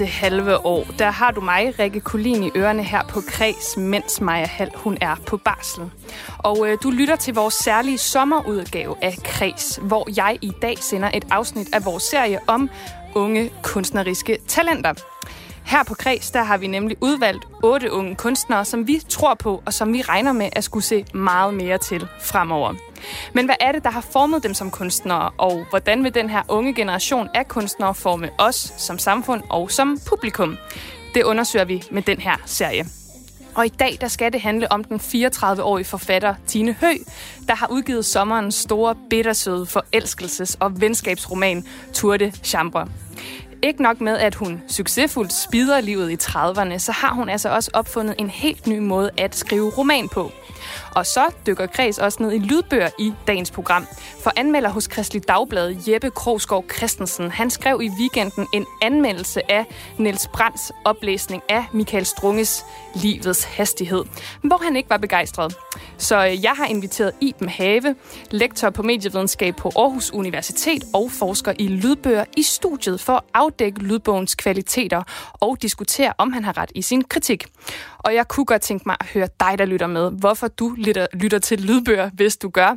Næste halve år, der har du mig, Rikke Kulin, i ørerne her på Kreds, mens Maja Hall, hun er på barsel. Og øh, du lytter til vores særlige sommerudgave af Kreds, hvor jeg i dag sender et afsnit af vores serie om unge kunstneriske talenter. Her på Kreds, der har vi nemlig udvalgt otte unge kunstnere, som vi tror på, og som vi regner med at skulle se meget mere til fremover. Men hvad er det, der har formet dem som kunstnere, og hvordan vil den her unge generation af kunstnere forme os som samfund og som publikum? Det undersøger vi med den her serie. Og i dag der skal det handle om den 34-årige forfatter Tine Hø, der har udgivet sommerens store, bittersøde forelskelses- og venskabsroman Tour de Chambre. Ikke nok med, at hun succesfuldt spider livet i 30'erne, så har hun altså også opfundet en helt ny måde at skrive roman på. Og så dykker Kreds også ned i lydbøger i dagens program. For anmelder hos Kristelig Dagblad Jeppe Krogsgaard Christensen, han skrev i weekenden en anmeldelse af Niels Brands oplæsning af Michael Strunges Livets Hastighed, hvor han ikke var begejstret. Så øh, jeg har inviteret Iben Have, lektor på medievidenskab på Aarhus Universitet og forsker i lydbøger i studiet for at afdække lydbogens kvaliteter og diskutere, om han har ret i sin kritik. Og jeg kunne godt tænke mig at høre dig, der lytter med, hvorfor du lytter, lytter til lydbøger, hvis du gør.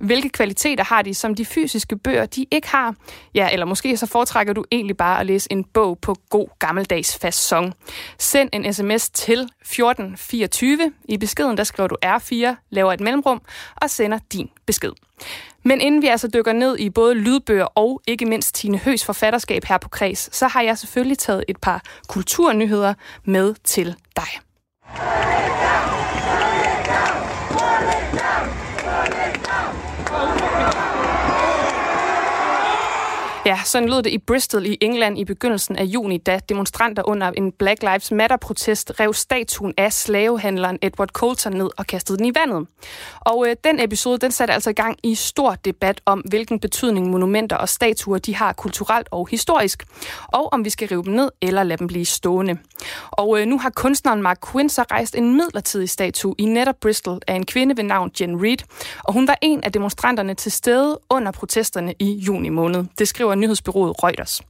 Hvilke kvaliteter har de, som de fysiske bøger, de ikke har? Ja, eller måske så foretrækker du egentlig bare at læse en bog på god gammeldags fasong. Send en sms til 1424. I beskeden, der skriver du R4, laver et mellemrum og sender din besked. Men inden vi altså dykker ned i både lydbøger og ikke mindst Tine Høs forfatterskab her på Kreds, så har jeg selvfølgelig taget et par kulturnyheder med til dig. Ja, sådan lød det i Bristol i England i begyndelsen af juni, da demonstranter under en Black Lives Matter-protest rev statuen af slavehandleren Edward Colton ned og kastede den i vandet. Og øh, den episode, den satte altså i gang i stor debat om, hvilken betydning monumenter og statuer de har kulturelt og historisk, og om vi skal rive dem ned eller lade dem blive stående. Og øh, nu har kunstneren Mark Quinn så rejst en midlertidig statue i netop Bristol af en kvinde ved navn Jen Reed, og hun var en af demonstranterne til stede under protesterne i juni måned. Det skriver nyhedsbyrået Reuters.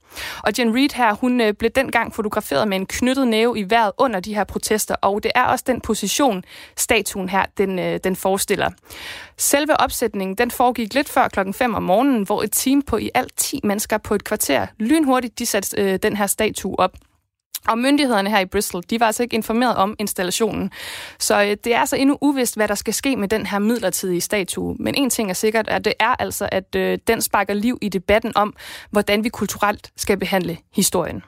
Og Jen Reed her, hun øh, blev dengang fotograferet med en knyttet næve i vejret under de her protester, og det er også den position, statuen her, den, øh, den forestiller. Selve opsætningen, den foregik lidt før klokken 5 om morgenen, hvor et team på i alt 10 mennesker på et kvarter lynhurtigt, de satte øh, den her statue op. Og myndighederne her i Bristol, de var altså ikke informeret om installationen. Så øh, det er altså endnu uvist, hvad der skal ske med den her midlertidige statue. Men en ting er sikkert, at det er altså, at øh, den sparker liv i debatten om, hvordan vi kulturelt skal behandle historien.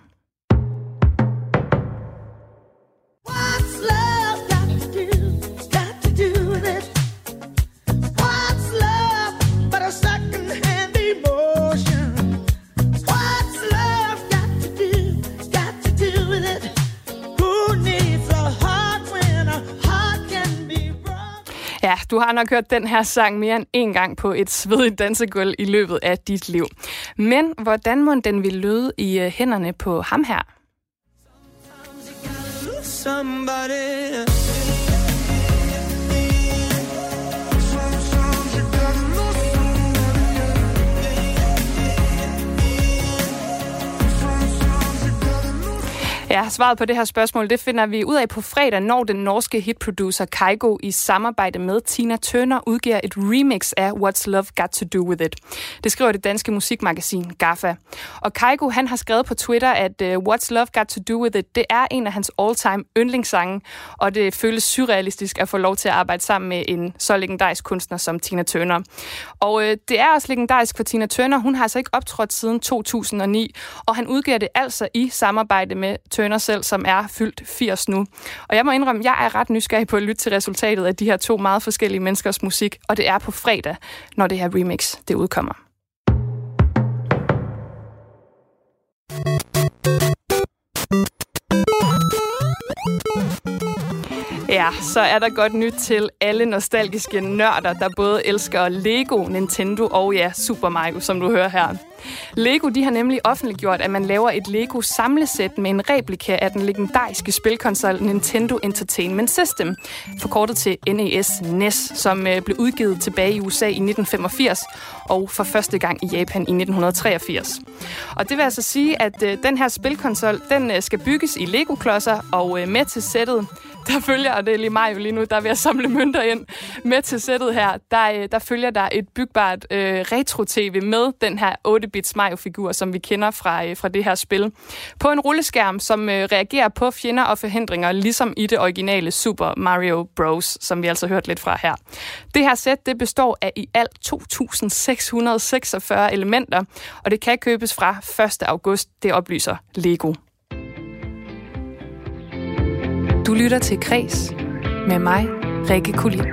Du har nok hørt den her sang mere end en gang på et svedigt dansegulv i løbet af dit liv. Men hvordan må den vil lyde i øh, hænderne på ham her? Somebody Ja, svaret på det her spørgsmål, det finder vi ud af på fredag, når den norske hitproducer Kaigo i samarbejde med Tina Turner udgiver et remix af What's Love Got To Do With It. Det skriver det danske musikmagasin GAFFA. Og Kaigo, han har skrevet på Twitter, at uh, What's Love Got To Do With It, det er en af hans all-time yndlingssange, og det føles surrealistisk at få lov til at arbejde sammen med en så legendarisk kunstner som Tina Turner. Og uh, det er også legendarisk for Tina Turner. Hun har altså ikke optrådt siden 2009, og han udgiver det altså i samarbejde med Turner selv, som er fyldt 80 nu. Og jeg må indrømme, jeg er ret nysgerrig på at lytte til resultatet af de her to meget forskellige menneskers musik, og det er på fredag, når det her remix det udkommer. Ja, så er der godt nyt til alle nostalgiske nørder, der både elsker Lego, Nintendo og ja, Super Mario, som du hører her. Lego de har nemlig offentliggjort, at man laver et Lego samlesæt med en replika af den legendariske spilkonsol Nintendo Entertainment System, forkortet til NES NES, som øh, blev udgivet tilbage i USA i 1985 og for første gang i Japan i 1983. Og det vil altså sige, at øh, den her spilkonsol, den øh, skal bygges i Lego-klodser, og med til sættet, der følger, og det er lige mig lige nu, der er ved at samle mønter ind med til sættet her, der, øh, der følger der et bygbart øh, retro-tv med den her 8-bits Mario-figur, som vi kender fra, øh, fra det her spil. På en rulleskærm, som øh, reagerer på fjender og forhindringer, ligesom i det originale Super Mario Bros., som vi altså hørt lidt fra her. Det her sæt, det består af i alt 2.646 elementer, og det kan købes fra 1. august, det oplyser Lego. Du lytter til Kres med mig, Rikke Kulin.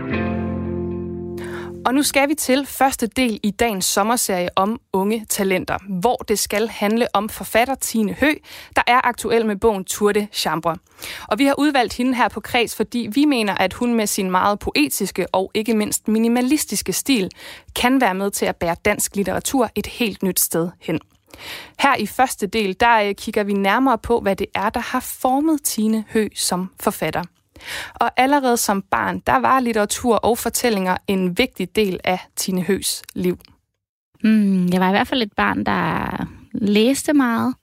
Og nu skal vi til første del i dagens sommerserie om unge talenter, hvor det skal handle om forfatter Tine Hø, der er aktuel med bogen Tour de Chambre. Og vi har udvalgt hende her på Kreds, fordi vi mener, at hun med sin meget poetiske og ikke mindst minimalistiske stil kan være med til at bære dansk litteratur et helt nyt sted hen. Her i første del, der øh, kigger vi nærmere på, hvad det er, der har formet Tine Hø som forfatter. Og allerede som barn, der var litteratur og fortællinger en vigtig del af Tine Høs liv. Mm, jeg var i hvert fald et barn, der læste meget,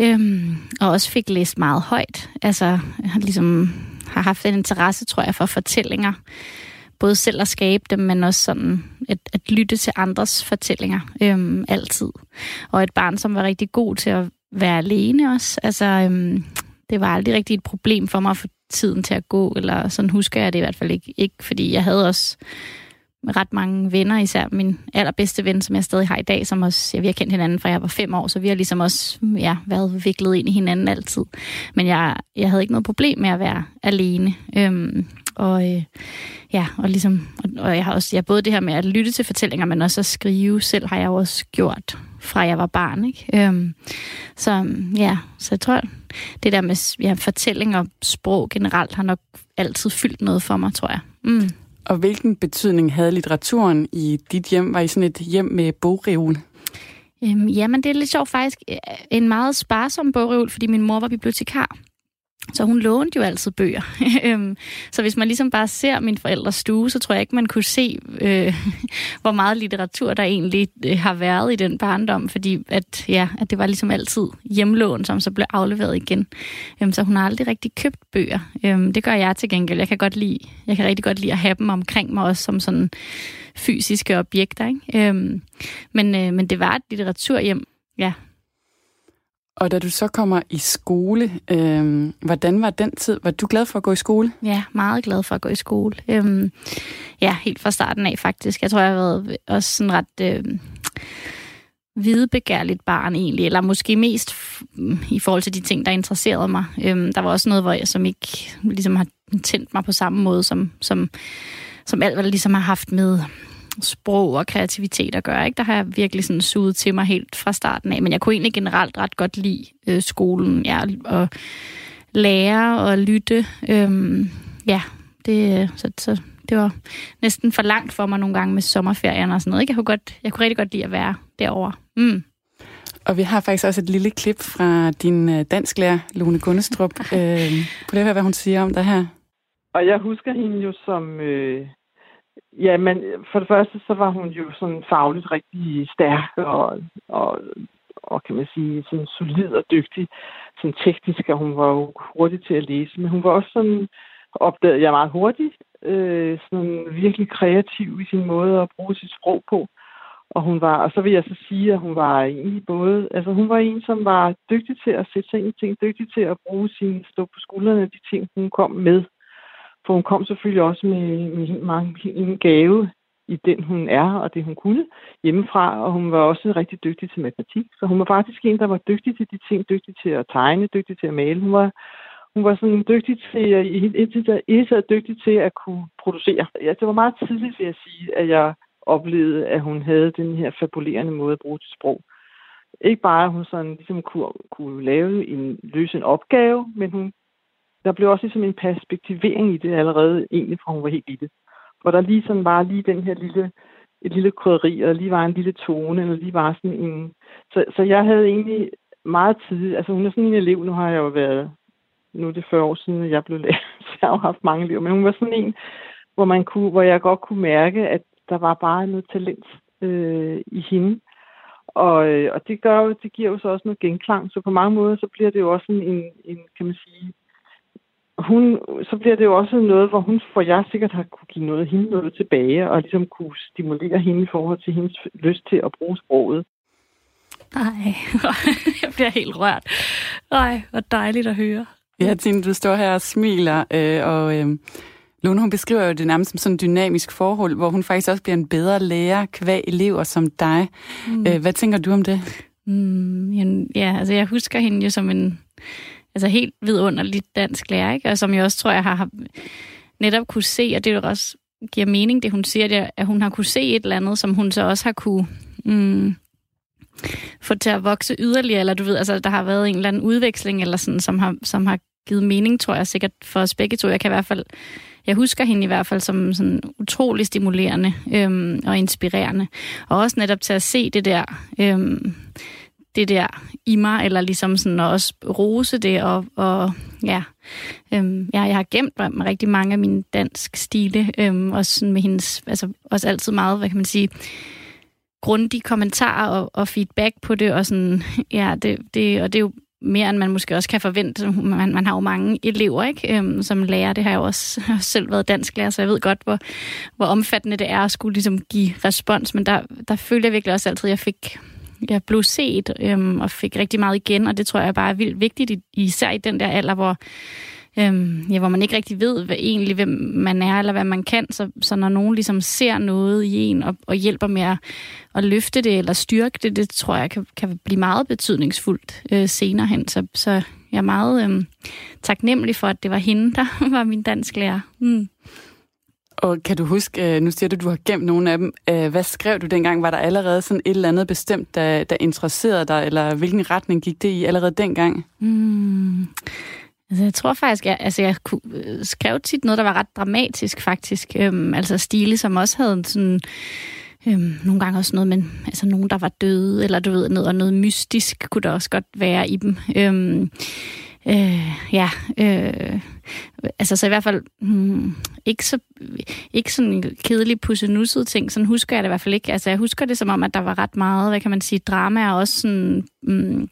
øhm, og også fik læst meget højt. Altså, jeg har ligesom har haft en interesse, tror jeg, for fortællinger både selv at skabe dem, men også sådan at, at lytte til andres fortællinger øhm, altid. Og et barn, som var rigtig god til at være alene også. Altså, øhm, det var aldrig rigtig et problem for mig at få tiden til at gå, eller sådan husker jeg det i hvert fald ikke. Ikke fordi jeg havde også ret mange venner, især min allerbedste ven, som jeg stadig har i dag, som også, ja, vi har kendt hinanden fra jeg var fem år, så vi har ligesom også ja, været viklet ind i hinanden altid. Men jeg, jeg havde ikke noget problem med at være alene. Øhm, og øh, ja, og ligesom, og, og jeg har også, ja, både det her med at lytte til fortællinger, men også at skrive selv har jeg jo også gjort fra jeg var barn, ikke? Øhm, så ja, så jeg tror, det der med ja, fortælling og sprog generelt har nok altid fyldt noget for mig, tror jeg. Mm. Og hvilken betydning havde litteraturen i dit hjem? Var I sådan et hjem med bogreol? Øhm, jamen, det er lidt sjovt faktisk. En meget sparsom bogreol, fordi min mor var bibliotekar. Så hun lånte jo altid bøger. Øhm, så hvis man ligesom bare ser min forældres stue, så tror jeg ikke, man kunne se, øh, hvor meget litteratur der egentlig øh, har været i den barndom, fordi at, ja, at det var ligesom altid hjemlån, som så blev afleveret igen. Øhm, så hun har aldrig rigtig købt bøger. Øhm, det gør jeg til gengæld. Jeg kan, godt lide, jeg kan rigtig godt lide at have dem omkring mig, også som sådan fysiske objekter. Ikke? Øhm, men, øh, men det var et litteraturhjem, ja, og da du så kommer i skole, øh, hvordan var den tid? Var du glad for at gå i skole? Ja, meget glad for at gå i skole. Øhm, ja, helt fra starten af faktisk. Jeg tror, jeg har været også sådan ret... Øh, hvidebegærligt barn egentlig, eller måske mest i forhold til de ting, der interesserede mig. Øhm, der var også noget, hvor jeg som ikke ligesom har tændt mig på samme måde, som, som, som alt, hvad der ligesom har haft med sprog og kreativitet at gøre. Ikke? Der har jeg virkelig sådan suget til mig helt fra starten af. Men jeg kunne egentlig generelt ret godt lide øh, skolen, ja, og lære og lytte. Øhm, ja, det, så, så det var næsten for langt for mig nogle gange med sommerferien og sådan noget. Ikke? Jeg, kunne godt, jeg kunne rigtig godt lide at være derovre. Mm. Og vi har faktisk også et lille klip fra din øh, dansklærer, Lone Gunnestrup. øh, prøv at høre, hvad hun siger om det her. Og jeg husker hende jo som øh, Ja, men for det første, så var hun jo sådan fagligt rigtig stærk og, og, og kan man sige, sådan solid og dygtig, sådan teknisk, og hun var jo hurtig til at læse, men hun var også sådan, opdagede jeg meget hurtigt, øh, sådan virkelig kreativ i sin måde at bruge sit sprog på. Og hun var, og så vil jeg så sige, at hun var egentlig både, altså hun var en, som var dygtig til at sætte sig ind i ting, dygtig til at bruge sin stå på skuldrene, de ting, hun kom med. For hun kom selvfølgelig også med, med mange, en gave i den, hun er, og det, hun kunne hjemmefra, og hun var også rigtig dygtig til matematik. Så hun var faktisk en, der var dygtig til de ting, dygtig til at tegne, dygtig til at male. Hun var, hun var sådan dygtig til, indtil dygtig til at kunne producere. Ja, det var meget tidligt, vil jeg sige, at jeg oplevede, at hun havde den her fabulerende måde at bruge til sprog. Ikke bare, at hun sådan ligesom kunne, kunne lave en, løse en opgave, men hun der blev også ligesom en perspektivering i det allerede, egentlig fra hun var helt lille. Hvor der lige sådan var lige den her lille, et lille krydderi, og lige var en lille tone, eller lige var sådan en... Så, så jeg havde egentlig meget tid, altså hun er sådan en elev, nu har jeg jo været, nu er det 40 år siden, jeg blev lærer, så jeg har jo haft mange elever, men hun var sådan en, hvor, man kunne, hvor jeg godt kunne mærke, at der var bare noget talent øh, i hende. Og, øh, og det, gør jo, det giver jo så også noget genklang, så på mange måder, så bliver det jo også en, en kan man sige, hun, så bliver det jo også noget, hvor hun, for jeg sikkert har kunne give noget, hende noget tilbage, og ligesom kunne stimulere hende i forhold til hendes lyst til at bruge sproget. Nej, jeg bliver helt rørt. Nej, hvor dejligt at høre. Ja, Tine, du står her og smiler, øh, og øh, Lone, hun beskriver jo det nærmest som sådan en dynamisk forhold, hvor hun faktisk også bliver en bedre lærer kvæg elever som dig. Mm. Øh, hvad tænker du om det? Mm, ja, altså jeg husker hende jo som en altså helt vidunderligt dansk lærer, ikke? og som jeg også tror, jeg har netop kunne se, og det er jo også giver mening, det hun siger, det at hun har kunne se et eller andet, som hun så også har kunne mm, få til at vokse yderligere, eller du ved, altså der har været en eller anden udveksling, eller sådan, som har, som har givet mening, tror jeg sikkert for os begge to. Jeg kan i hvert fald, jeg husker hende i hvert fald som sådan utrolig stimulerende øhm, og inspirerende. Og også netop til at se det der, øhm, det der i mig, eller ligesom sådan også rose det, og, og ja, øhm, ja, jeg har gemt mig rigtig mange af mine dansk stile, øhm, også sådan med hendes, altså også altid meget, hvad kan man sige, grundige kommentarer og, og feedback på det, og sådan, ja, det, det, og det er jo mere, end man måske også kan forvente. Man, man har jo mange elever, ikke, øhm, som lærer. Det har jeg jo også jeg har selv været dansk lærer, så jeg ved godt, hvor, hvor omfattende det er at skulle ligesom give respons. Men der, der følte jeg virkelig også altid, at jeg fik jeg blev set øhm, og fik rigtig meget igen, og det tror jeg bare er vildt vigtigt, især i den der alder, hvor øhm, ja, hvor man ikke rigtig ved hvad, egentlig, hvem man er, eller hvad man kan. Så, så når nogen ligesom ser noget i en, og, og hjælper med at, at løfte det, eller styrke det, det tror jeg kan, kan blive meget betydningsfuldt øh, senere hen. Så, så jeg er meget øhm, taknemmelig for, at det var hende, der var min dansk lærer. Mm. Og kan du huske, øh, nu siger du, at du har gemt nogle af dem. Øh, hvad skrev du dengang? Var der allerede sådan et eller andet bestemt, der, der interesserede dig, eller hvilken retning gik det i allerede dengang? Mm. Altså, jeg tror faktisk, jeg, altså, jeg kunne, skrev tit noget, der var ret dramatisk, faktisk. Øhm, altså stile, som også havde sådan... Øhm, nogle gange også noget men altså, nogen, der var døde, eller du ved, noget, og noget mystisk kunne der også godt være i dem. Øhm, øh, ja, øh, altså så i hvert fald hmm, ikke, så, ikke sådan en kedelig pussenusset ting, sådan husker jeg det i hvert fald ikke. Altså jeg husker det som om, at der var ret meget, hvad kan man sige, drama og også sådan hmm,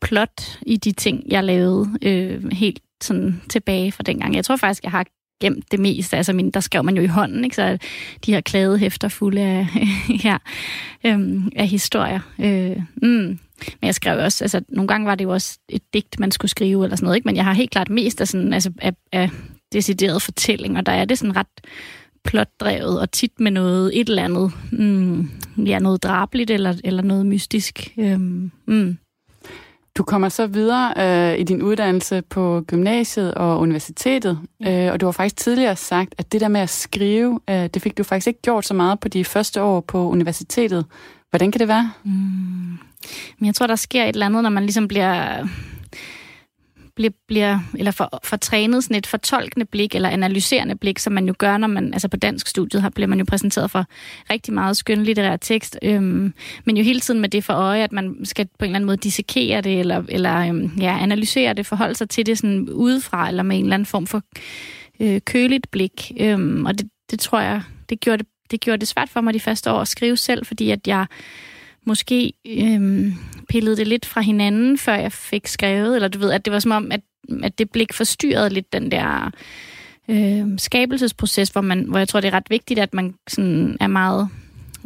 plot i de ting, jeg lavede øh, helt sådan tilbage fra dengang. Jeg tror faktisk, jeg har gemt det meste. Altså, min, der skrev man jo i hånden, ikke? så de her klade hæfter fulde af, ja, øhm, af historier. Øh, mm. Men jeg skrev også, altså nogle gange var det jo også et digt, man skulle skrive eller sådan noget, ikke? men jeg har helt klart mest af, sådan, altså, af, af decideret fortælling, og der er det sådan ret plotdrevet, og tit med noget, et eller andet, mm, ja, noget drabligt eller, eller noget mystisk. Øhm, mm. Du kommer så videre øh, i din uddannelse på gymnasiet og universitetet, øh, og du har faktisk tidligere sagt, at det der med at skrive, øh, det fik du faktisk ikke gjort så meget på de første år på universitetet. Hvordan kan det være? Mm. Men jeg tror, der sker et eller andet, når man ligesom bliver bliver, bliver eller for, for trænet sådan et fortolkende blik eller analyserende blik, som man jo gør, når man, altså på dansk studiet, har, bliver man jo præsenteret for rigtig meget skønlitterær tekst, øhm, men jo hele tiden med det for øje, at man skal på en eller anden måde dissekere det, eller, eller øhm, ja, analysere det, forholde sig til det sådan udefra, eller med en eller anden form for øh, køligt blik. Øhm, og det, det tror jeg, det gjorde det, det gjorde det svært for mig de første år at skrive selv, fordi at jeg måske øhm, pillede det lidt fra hinanden, før jeg fik skrevet, eller du ved, at det var som om, at, at det blik forstyrrede lidt den der øh, skabelsesproces, hvor, man, hvor jeg tror, det er ret vigtigt, at man sådan er meget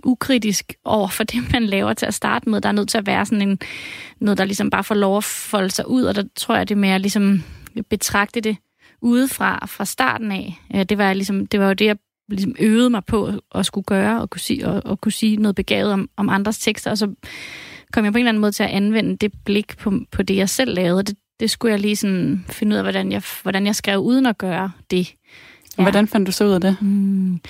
ukritisk over for det, man laver til at starte med. Der er nødt til at være sådan en, noget, der ligesom bare får lov at folde sig ud, og der tror jeg, det er mere ligesom betragte det udefra, fra starten af. Det var, ligesom, det var jo det, jeg ligesom øvede mig på at skulle gøre og kunne sige, og, og kunne sige noget begavet om, om andres tekster, og så kom jeg på en eller anden måde til at anvende det blik på, på det, jeg selv lavede. Det, det skulle jeg lige sådan finde ud af, hvordan jeg, hvordan jeg skrev uden at gøre det. Ja. Hvordan fandt du så ud af det? Mm.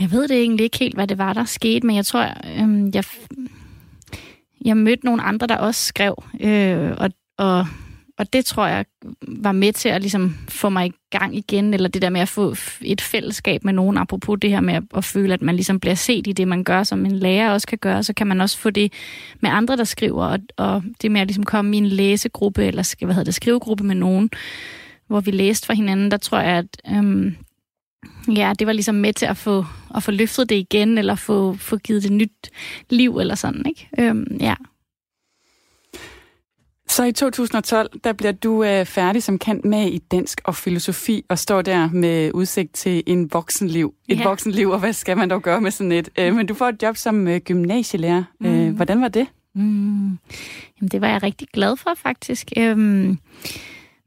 Jeg ved det egentlig ikke helt, hvad det var, der skete, men jeg tror, øhm, jeg, jeg mødte nogle andre, der også skrev, øh, og, og og det tror jeg var med til at ligesom få mig i gang igen, eller det der med at få et fællesskab med nogen, apropos det her med at, at føle, at man ligesom bliver set i det, man gør, som en lærer også kan gøre, så kan man også få det med andre, der skriver, og, og det med at ligesom komme i en læsegruppe, eller hvad hedder det, skrivegruppe med nogen, hvor vi læste for hinanden, der tror jeg, at øhm, ja, det var ligesom med til at få, at få løftet det igen, eller få, få givet det nyt liv, eller sådan, ikke? Øhm, ja. Så i 2012, der bliver du øh, færdig som kant med i dansk og filosofi, og står der med udsigt til en voksenliv. Et ja. voksenliv, og hvad skal man dog gøre med sådan et? Øh, men du får et job som øh, gymnasielærer. Mm. Øh, hvordan var det? Mm. Jamen, det var jeg rigtig glad for, faktisk. Øhm,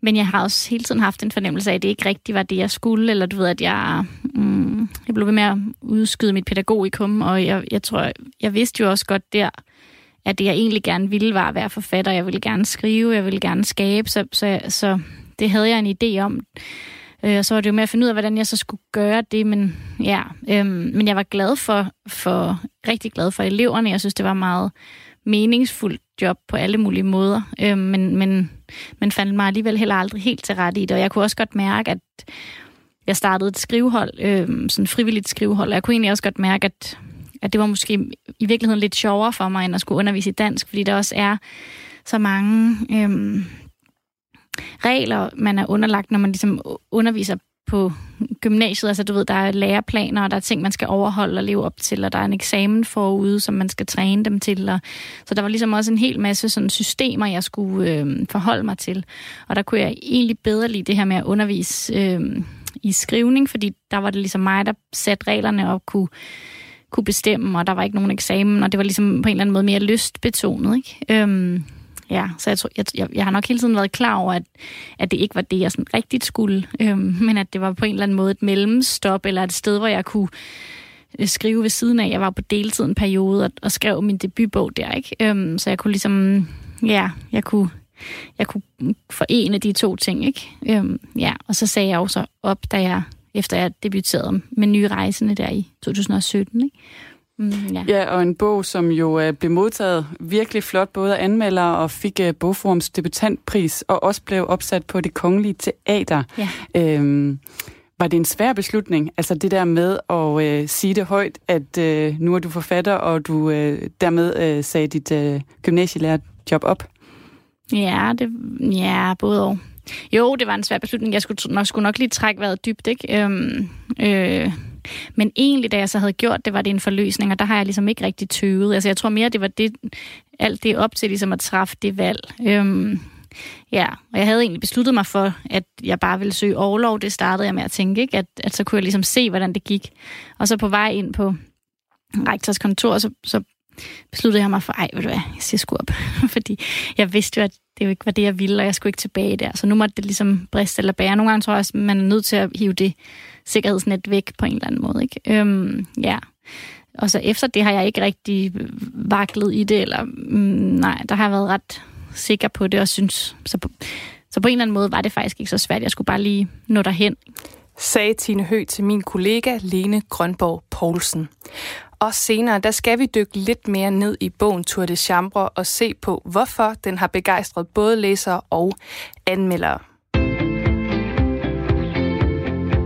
men jeg har også hele tiden haft en fornemmelse af, at det ikke rigtigt var det, jeg skulle, eller du ved, at jeg, mm, jeg blev ved med at udskyde mit pædagogikum, og jeg, jeg tror, jeg vidste jo også godt der, at det, jeg egentlig gerne ville, var at være forfatter. Jeg ville gerne skrive, jeg ville gerne skabe, så, så, så det havde jeg en idé om. Øh, og så var det jo med at finde ud af, hvordan jeg så skulle gøre det, men ja, øhm, men jeg var glad for, for, rigtig glad for eleverne. Jeg synes, det var meget meningsfuldt job på alle mulige måder, øhm, men, men, men fandt mig alligevel heller aldrig helt til ret i det, og jeg kunne også godt mærke, at jeg startede et skrivehold, øhm, sådan frivilligt skrivehold, og jeg kunne egentlig også godt mærke, at at det var måske i virkeligheden lidt sjovere for mig, end at skulle undervise i dansk, fordi der også er så mange øhm, regler, man er underlagt, når man ligesom underviser på gymnasiet. Altså, du ved, der er læreplaner, og der er ting, man skal overholde og leve op til, og der er en eksamen forude, som man skal træne dem til. Og, så der var ligesom også en hel masse sådan systemer, jeg skulle øh, forholde mig til. Og der kunne jeg egentlig bedre lide det her med at undervise øh, i skrivning, fordi der var det ligesom mig, der satte reglerne og kunne kunne bestemme, og der var ikke nogen eksamen, og det var ligesom på en eller anden måde mere lystbetonet. Ikke? Øhm, ja, så jeg, tror, jeg, jeg, jeg har nok hele tiden været klar over, at, at det ikke var det, jeg sådan rigtigt skulle, øhm, men at det var på en eller anden måde et mellemstop, eller et sted, hvor jeg kunne øh, skrive ved siden af. Jeg var på deltid en periode og, og skrev min debutbog der, ikke? Øhm, så jeg kunne ligesom, ja, jeg kunne, jeg kunne forene de to ting, ikke? Øhm, ja, og så sagde jeg også op, da jeg efter jeg debuterede med Nye Rejsende der i 2017. Ikke? Mm, ja. ja, og en bog, som jo uh, blev modtaget virkelig flot, både af anmeldere og fik uh, Bogforums debutantpris, og også blev opsat på det kongelige teater. Ja. Øhm, var det en svær beslutning, altså det der med at uh, sige det højt, at uh, nu er du forfatter, og du uh, dermed uh, sagde dit uh, gymnasielærerjob op? Ja, det, ja, både og. Jo, det var en svær beslutning. Jeg skulle nok, skulle nok lige trække vejret dybt, ikke? Øhm, øh, men egentlig, da jeg så havde gjort det, var det en forløsning, og der har jeg ligesom ikke rigtig tøvet. Altså, jeg tror mere, det var det, alt det op til ligesom at træffe det valg. Øhm, ja, og jeg havde egentlig besluttet mig for, at jeg bare ville søge overlov. Det startede jeg med at tænke, ikke? At, at så kunne jeg ligesom se, hvordan det gik. Og så på vej ind på rektors kontor, så, så besluttede jeg mig for, ej, ved du hvad, jeg siger sgu op. Fordi jeg vidste jo, at det jo ikke var det, jeg ville, og jeg skulle ikke tilbage der. Så nu måtte det ligesom briste eller bære. Nogle gange tror jeg også, man er nødt til at hive det sikkerhedsnet væk på en eller anden måde. Ikke? Øhm, ja. Og så efter det har jeg ikke rigtig vaklet i det, eller mm, nej, der har jeg været ret sikker på det, og synes, så på, så på en eller anden måde var det faktisk ikke så svært. Jeg skulle bare lige nå derhen. Sagde Tine Hø til min kollega Lene Grønborg Poulsen. Og senere, der skal vi dykke lidt mere ned i bogen Tour de Chambre og se på, hvorfor den har begejstret både læsere og anmeldere.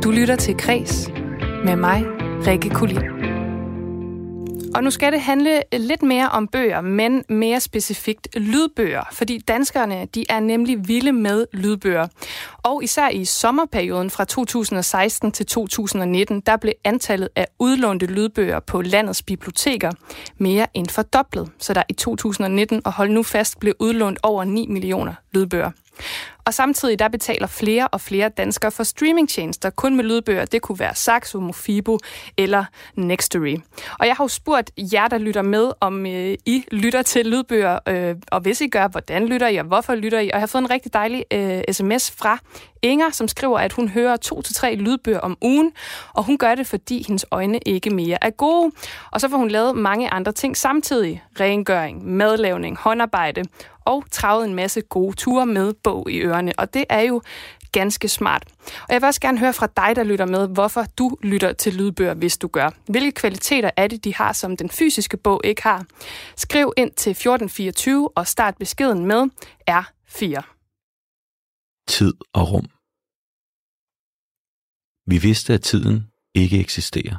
Du lytter til Kres med mig, Rikke Kulin. Og nu skal det handle lidt mere om bøger, men mere specifikt lydbøger, fordi danskerne de er nemlig vilde med lydbøger. Og især i sommerperioden fra 2016 til 2019, der blev antallet af udlånte lydbøger på landets biblioteker mere end fordoblet, så der i 2019, og hold nu fast, blev udlånt over 9 millioner lydbøger. Og samtidig der betaler flere og flere danskere for streamingtjenester kun med lydbøger. Det kunne være Saxo, Mofibo eller Nextory. Og jeg har jo spurgt jer, der lytter med, om øh, I lytter til lydbøger, øh, og hvis I gør, hvordan lytter I, og hvorfor lytter I? Og jeg har fået en rigtig dejlig øh, sms fra Inger, som skriver, at hun hører to til tre lydbøger om ugen, og hun gør det, fordi hendes øjne ikke mere er gode. Og så får hun lavet mange andre ting samtidig. Rengøring, madlavning, håndarbejde og travet en masse gode ture med bog i ørerne. Og det er jo ganske smart. Og jeg vil også gerne høre fra dig, der lytter med, hvorfor du lytter til lydbøger, hvis du gør. Hvilke kvaliteter er det, de har, som den fysiske bog ikke har? Skriv ind til 1424 og start beskeden med R4. tid og rum. Vi vidste, at tiden ikke eksisterer.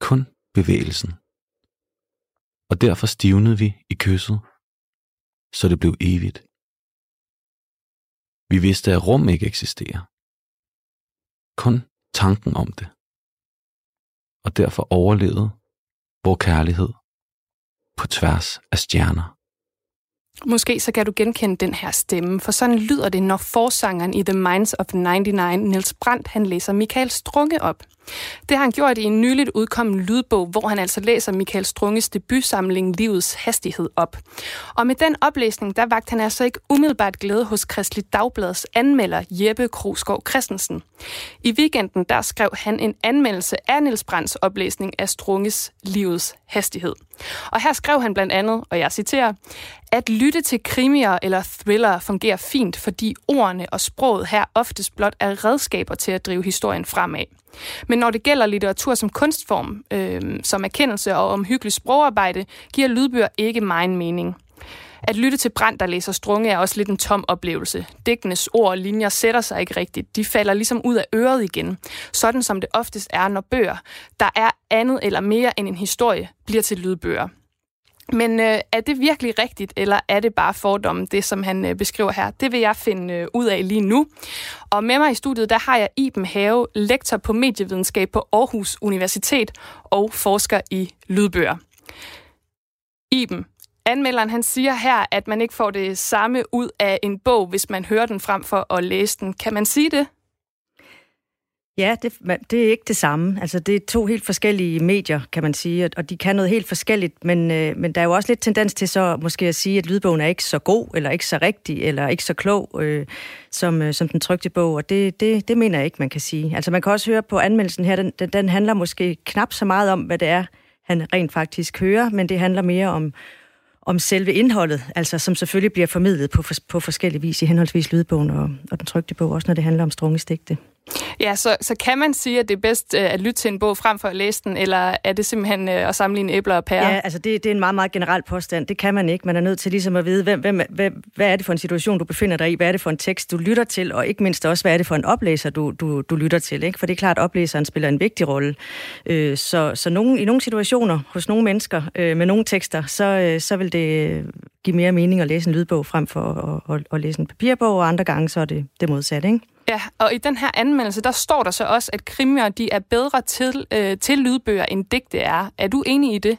Kun bevægelsen. Og derfor stivnede vi i kysset, så det blev evigt. Vi vidste, at rum ikke eksisterer. Kun tanken om det. Og derfor overlevede vor kærlighed på tværs af stjerner. Måske så kan du genkende den her stemme, for sådan lyder det, når forsangeren i The Minds of 99, Niels Brandt, han læser Michael Strunge op. Det har han gjort i en nyligt udkommen lydbog, hvor han altså læser Michael Strunges debutsamling Livets Hastighed op. Og med den oplæsning, der vagt han altså ikke umiddelbart glæde hos Kristelig Dagbladets anmelder Jeppe Kroskov Christensen. I weekenden, der skrev han en anmeldelse af Niels Brands oplæsning af Strunges Livets Hastighed. Og her skrev han blandt andet, og jeg citerer, at lytte til krimier eller thriller fungerer fint, fordi ordene og sproget her oftest blot er redskaber til at drive historien fremad. Men når det gælder litteratur som kunstform, øh, som erkendelse og omhyggeligt sprogarbejde, giver lydbøger ikke meget mening. At lytte til Brand, der læser strunge, er også lidt en tom oplevelse. Dækkenes ord og linjer sætter sig ikke rigtigt. De falder ligesom ud af øret igen. Sådan som det oftest er, når bøger, der er andet eller mere end en historie, bliver til lydbøger. Men øh, er det virkelig rigtigt, eller er det bare fordomme, det som han øh, beskriver her? Det vil jeg finde øh, ud af lige nu. Og med mig i studiet, der har jeg Iben Have, lektor på medievidenskab på Aarhus Universitet og forsker i lydbøger. Iben, anmelderen han siger her, at man ikke får det samme ud af en bog, hvis man hører den frem for at læse den. Kan man sige det? Ja, det, det er ikke det samme. Altså, det er to helt forskellige medier, kan man sige, og de kan noget helt forskelligt, men, øh, men der er jo også lidt tendens til så måske at sige, at lydbogen er ikke så god, eller ikke så rigtig, eller ikke så klog, øh, som, øh, som den trygte bog, og det, det, det mener jeg ikke, man kan sige. Altså, man kan også høre på anmeldelsen her, den, den, den handler måske knap så meget om, hvad det er, han rent faktisk hører, men det handler mere om, om selve indholdet, altså som selvfølgelig bliver formidlet på, på forskellige vis i henholdsvis lydbogen og, og den trygte bog, også når det handler om strungestigte. Ja, så, så kan man sige, at det er bedst øh, at lytte til en bog frem for at læse den, eller er det simpelthen øh, at sammenligne æbler og pærer? Ja, altså det, det er en meget, meget generel påstand. Det kan man ikke. Man er nødt til ligesom at vide, hvem, hvem, hvem, hvad er det for en situation, du befinder dig i? Hvad er det for en tekst, du lytter til? Og ikke mindst også, hvad er det for en oplæser, du, du, du lytter til? Ikke? For det er klart, at oplæseren spiller en vigtig rolle. Øh, så så nogen, i nogle situationer, hos nogle mennesker, øh, med nogle tekster, så, øh, så vil det give mere mening at læse en lydbog frem for at, at, at læse en papirbog, og andre gange så er det det modsatte, ikke? Ja, og i den her anmeldelse, der står der så også, at krimier de er bedre til, øh, til lydbøger, end digte er. Er du enig i det?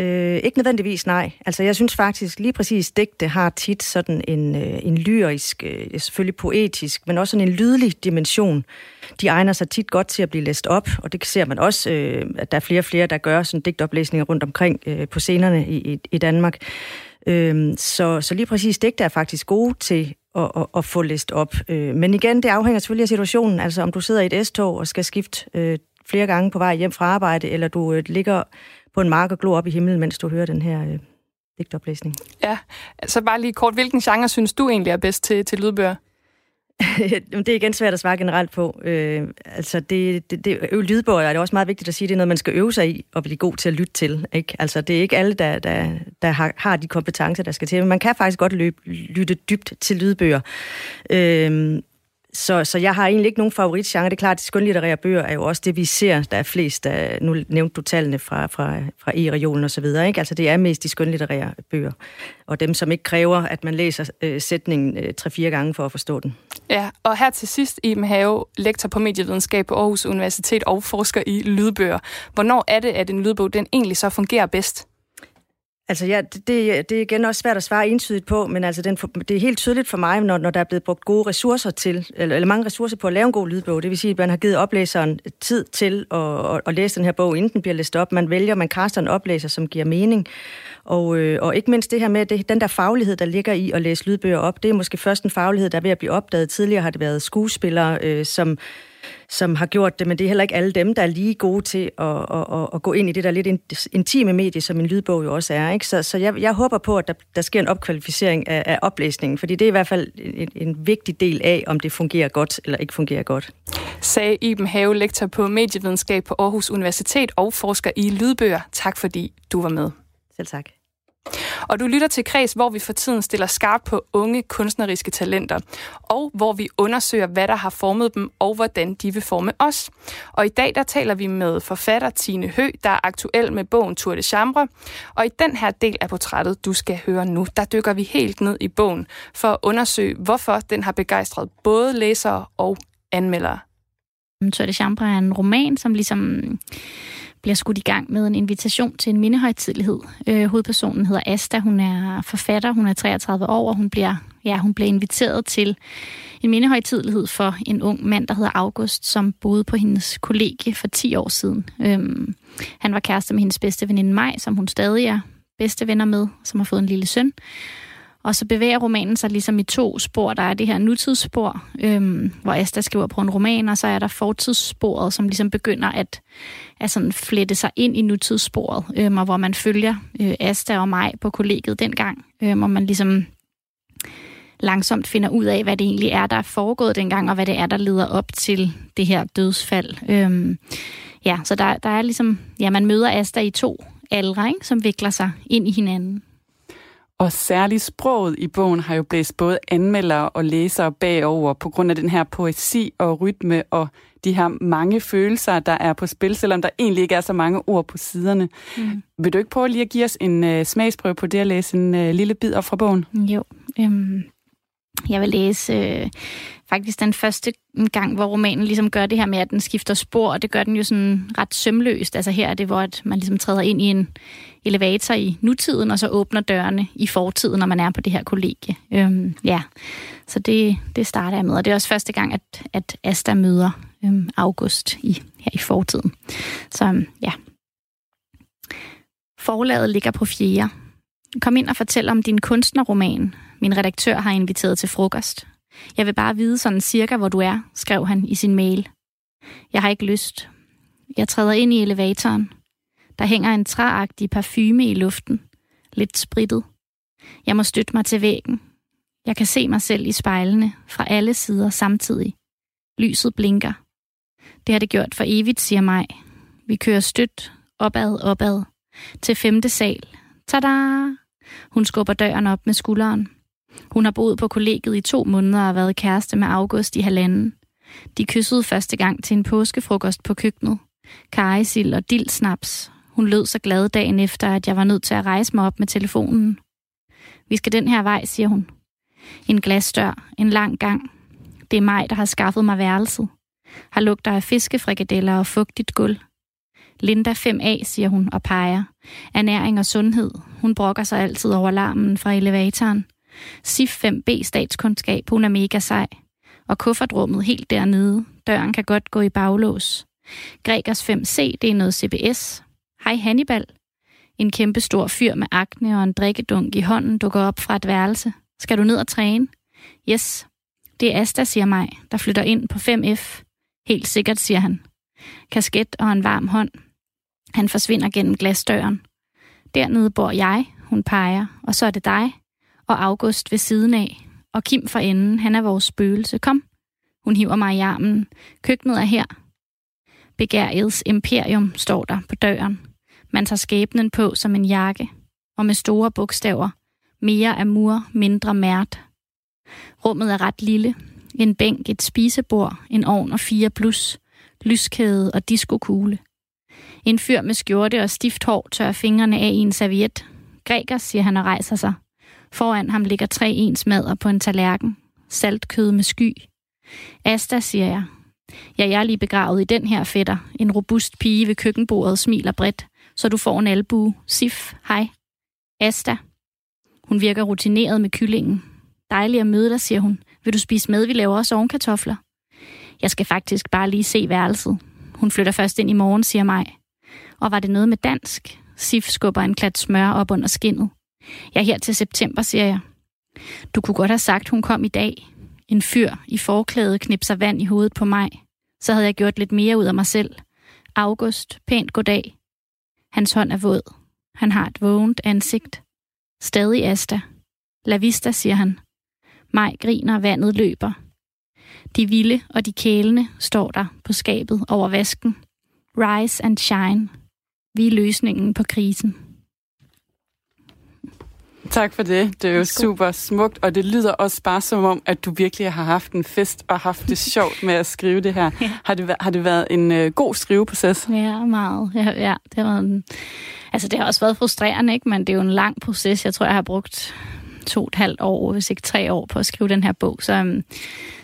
Øh, ikke nødvendigvis, nej. Altså, jeg synes faktisk lige præcis, digte har tit sådan en, øh, en lyrisk, øh, selvfølgelig poetisk, men også sådan en lydlig dimension. De egner sig tit godt til at blive læst op, og det ser man også, øh, at der er flere og flere, der gør sådan digtoplæsninger rundt omkring øh, på scenerne i, i, i Danmark. Øhm, så, så lige præcis digte er faktisk gode til at, at, at få læst op. Øh, men igen, det afhænger selvfølgelig af situationen. Altså om du sidder i et S-tog og skal skifte øh, flere gange på vej hjem fra arbejde, eller du øh, ligger på en mark og glor op i himlen, mens du hører den her øh, digtoplæsning. Ja, så bare lige kort, hvilken genre synes du egentlig er bedst til, til lydbøger? det er igen svært at svare generelt på. Øh, altså, det, det, det, lydbøger er det også meget vigtigt at sige, det er noget, man skal øve sig i og blive god til at lytte til. Ikke? Altså, det er ikke alle, der, der, der har, har de kompetencer, der skal til. Men man kan faktisk godt løbe, lytte dybt til lydbøger. Øh, så, så jeg har egentlig ikke nogen favoritgenre. Det er klart, at skønlitterære bøger er jo også det, vi ser, der er flest. Der, nu nævnte du tallene fra, fra, fra e-regionen og så videre. Ikke? Altså, det er mest de skønlitterære bøger. Og dem, som ikke kræver, at man læser øh, sætningen øh, tre-fire gange for at forstå den. Ja, og her til sidst, Iben Have, lektor på medievidenskab på Aarhus Universitet og forsker i lydbøger. Hvornår er det, at en lydbog den egentlig så fungerer bedst? Altså ja, det, det er igen også svært at svare entydigt på, men altså den, det er helt tydeligt for mig, når, når der er blevet brugt gode ressourcer til, eller, eller mange ressourcer på at lave en god lydbog. Det vil sige, at man har givet oplæseren tid til at, at, at læse den her bog, inden den bliver læst op. Man vælger, man kaster en oplæser, som giver mening. Og, øh, og ikke mindst det her med, det, den der faglighed, der ligger i at læse lydbøger op, det er måske først en faglighed, der er ved at blive opdaget. Tidligere har det været skuespillere, øh, som som har gjort det, men det er heller ikke alle dem, der er lige gode til at, at, at, at gå ind i det der lidt intime medie, som en lydbog jo også er. Ikke? Så, så jeg, jeg håber på, at der, der sker en opkvalificering af, af oplæsningen, fordi det er i hvert fald en, en vigtig del af, om det fungerer godt eller ikke fungerer godt. Sagde Iben Have, lektor på medievidenskab på Aarhus Universitet og forsker i lydbøger. Tak fordi du var med. Selv tak. Og du lytter til Kreds, hvor vi for tiden stiller skarpt på unge kunstneriske talenter, og hvor vi undersøger, hvad der har formet dem, og hvordan de vil forme os. Og i dag der taler vi med forfatter Tine Hø, der er aktuel med bogen Tour de Chambre. Og i den her del af portrættet, du skal høre nu, der dykker vi helt ned i bogen for at undersøge, hvorfor den har begejstret både læsere og anmeldere. Tour de Chambre er en roman, som ligesom bliver skudt i gang med en invitation til en mindehøjtidlighed. Øh, hovedpersonen hedder Asta, hun er forfatter, hun er 33 år, og hun bliver, ja, hun bliver inviteret til en mindehøjtidlighed for en ung mand, der hedder August, som boede på hendes kollegie for 10 år siden. Øhm, han var kæreste med hendes bedste veninde Maj, som hun stadig er bedste venner med, som har fået en lille søn. Og så bevæger romanen sig ligesom i to spor. Der er det her nutidsspor, øhm, hvor Asta skriver på en roman, og så er der fortidssporet, som ligesom begynder at, at sådan flette sig ind i nutidssporet, øhm, og hvor man følger øh, Asta og mig på kollegiet dengang, øhm, og man ligesom langsomt finder ud af, hvad det egentlig er, der er foregået dengang, og hvad det er, der leder op til det her dødsfald. Øhm, ja, så der, der er ligesom, ja, man møder Asta i to aldre, ikke, som vikler sig ind i hinanden. Og særligt sproget i bogen har jo blæst både anmeldere og læsere bagover på grund af den her poesi og rytme og de her mange følelser, der er på spil, selvom der egentlig ikke er så mange ord på siderne. Mm. Vil du ikke prøve lige at give os en uh, smagsprøve på det at læse en uh, lille bid op fra bogen? Jo. Øhm, jeg vil læse øh, faktisk den første gang, hvor romanen ligesom gør det her med, at den skifter spor, og det gør den jo sådan ret sømløst. Altså her er det, hvor at man ligesom træder ind i en elevator i nutiden, og så åbner dørene i fortiden, når man er på det her kollegie. Øhm, ja, så det, det starter jeg med, og det er også første gang, at, at Asta møder øhm, August i, her i fortiden. Så øhm, ja. Forlaget ligger på fjerde. Kom ind og fortæl om din kunstnerroman. Min redaktør har inviteret til frokost. Jeg vil bare vide sådan cirka, hvor du er, skrev han i sin mail. Jeg har ikke lyst. Jeg træder ind i elevatoren. Der hænger en træagtig parfume i luften. Lidt spritet. Jeg må støtte mig til væggen. Jeg kan se mig selv i spejlene fra alle sider samtidig. Lyset blinker. Det har det gjort for evigt, siger mig. Vi kører stødt, opad, opad, til femte sal. Tada! Hun skubber døren op med skulderen. Hun har boet på kollegiet i to måneder og været kæreste med August i halvanden. De kyssede første gang til en påskefrokost på køkkenet. Karisil og dildsnaps. Hun lød så glad dagen efter, at jeg var nødt til at rejse mig op med telefonen. Vi skal den her vej, siger hun. En glasdør, en lang gang. Det er mig, der har skaffet mig værelset. Har lugter af fiskefrikadeller og fugtigt gulv. Linda 5A, siger hun og peger. Ernæring og sundhed. Hun brokker sig altid over larmen fra elevatoren. SIF 5B statskundskab, hun er mega sej. Og kuffertrummet helt dernede. Døren kan godt gå i baglås. Gregers 5C, det er noget CBS. Hej Hannibal. En kæmpe stor fyr med akne og en drikkedunk i hånden dukker op fra et værelse. Skal du ned og træne? Yes. Det er Asta, siger mig, der flytter ind på 5F. Helt sikkert, siger han. Kasket og en varm hånd. Han forsvinder gennem glasdøren. Dernede bor jeg, hun peger, og så er det dig, og August ved siden af, og Kim for enden, han er vores spøgelse. Kom. Hun hiver mig i armen. Køkkenet er her. Begærets imperium står der på døren. Man tager skæbnen på som en jakke, og med store bogstaver. Mere amur, mindre mært. Rummet er ret lille. En bænk, et spisebord, en ovn og fire plus, lyskæde og diskokugle. En fyr med skjorte og stift hår tør fingrene af i en serviet. Græker, siger han og rejser sig. Foran ham ligger tre ens mader på en tallerken. Saltkød med sky. Asta, siger jeg. Ja, jeg er lige begravet i den her fætter. En robust pige ved køkkenbordet smiler bredt, så du får en albue. Sif, hej. Asta. Hun virker rutineret med kyllingen. Dejligt at møde dig, siger hun. Vil du spise med? Vi laver også ovenkartofler. Jeg skal faktisk bare lige se værelset. Hun flytter først ind i morgen, siger mig. Og var det noget med dansk? Sif skubber en klat smør op under skinnet. Jeg er her til september, siger jeg. Du kunne godt have sagt, hun kom i dag. En fyr i forklædet knipser vand i hovedet på mig. Så havde jeg gjort lidt mere ud af mig selv. August, pænt goddag. Hans hånd er våd. Han har et vågent ansigt. Stadig Asta. La vista, siger han. Maj griner, vandet løber. De vilde og de kælende står der på skabet over vasken. Rise and shine. Vi er løsningen på krisen. Tak for det. Det er jo super smukt, og det lyder også bare som om, at du virkelig har haft en fest og haft det sjovt med at skrive det her. Ja. Har, det, har det været en uh, god skriveproces? Ja, meget. Ja, ja, det har været en, altså det har også været frustrerende, ikke? men det er jo en lang proces. Jeg tror, jeg har brugt to og et halvt år, hvis ikke tre år, på at skrive den her bog. Så, um,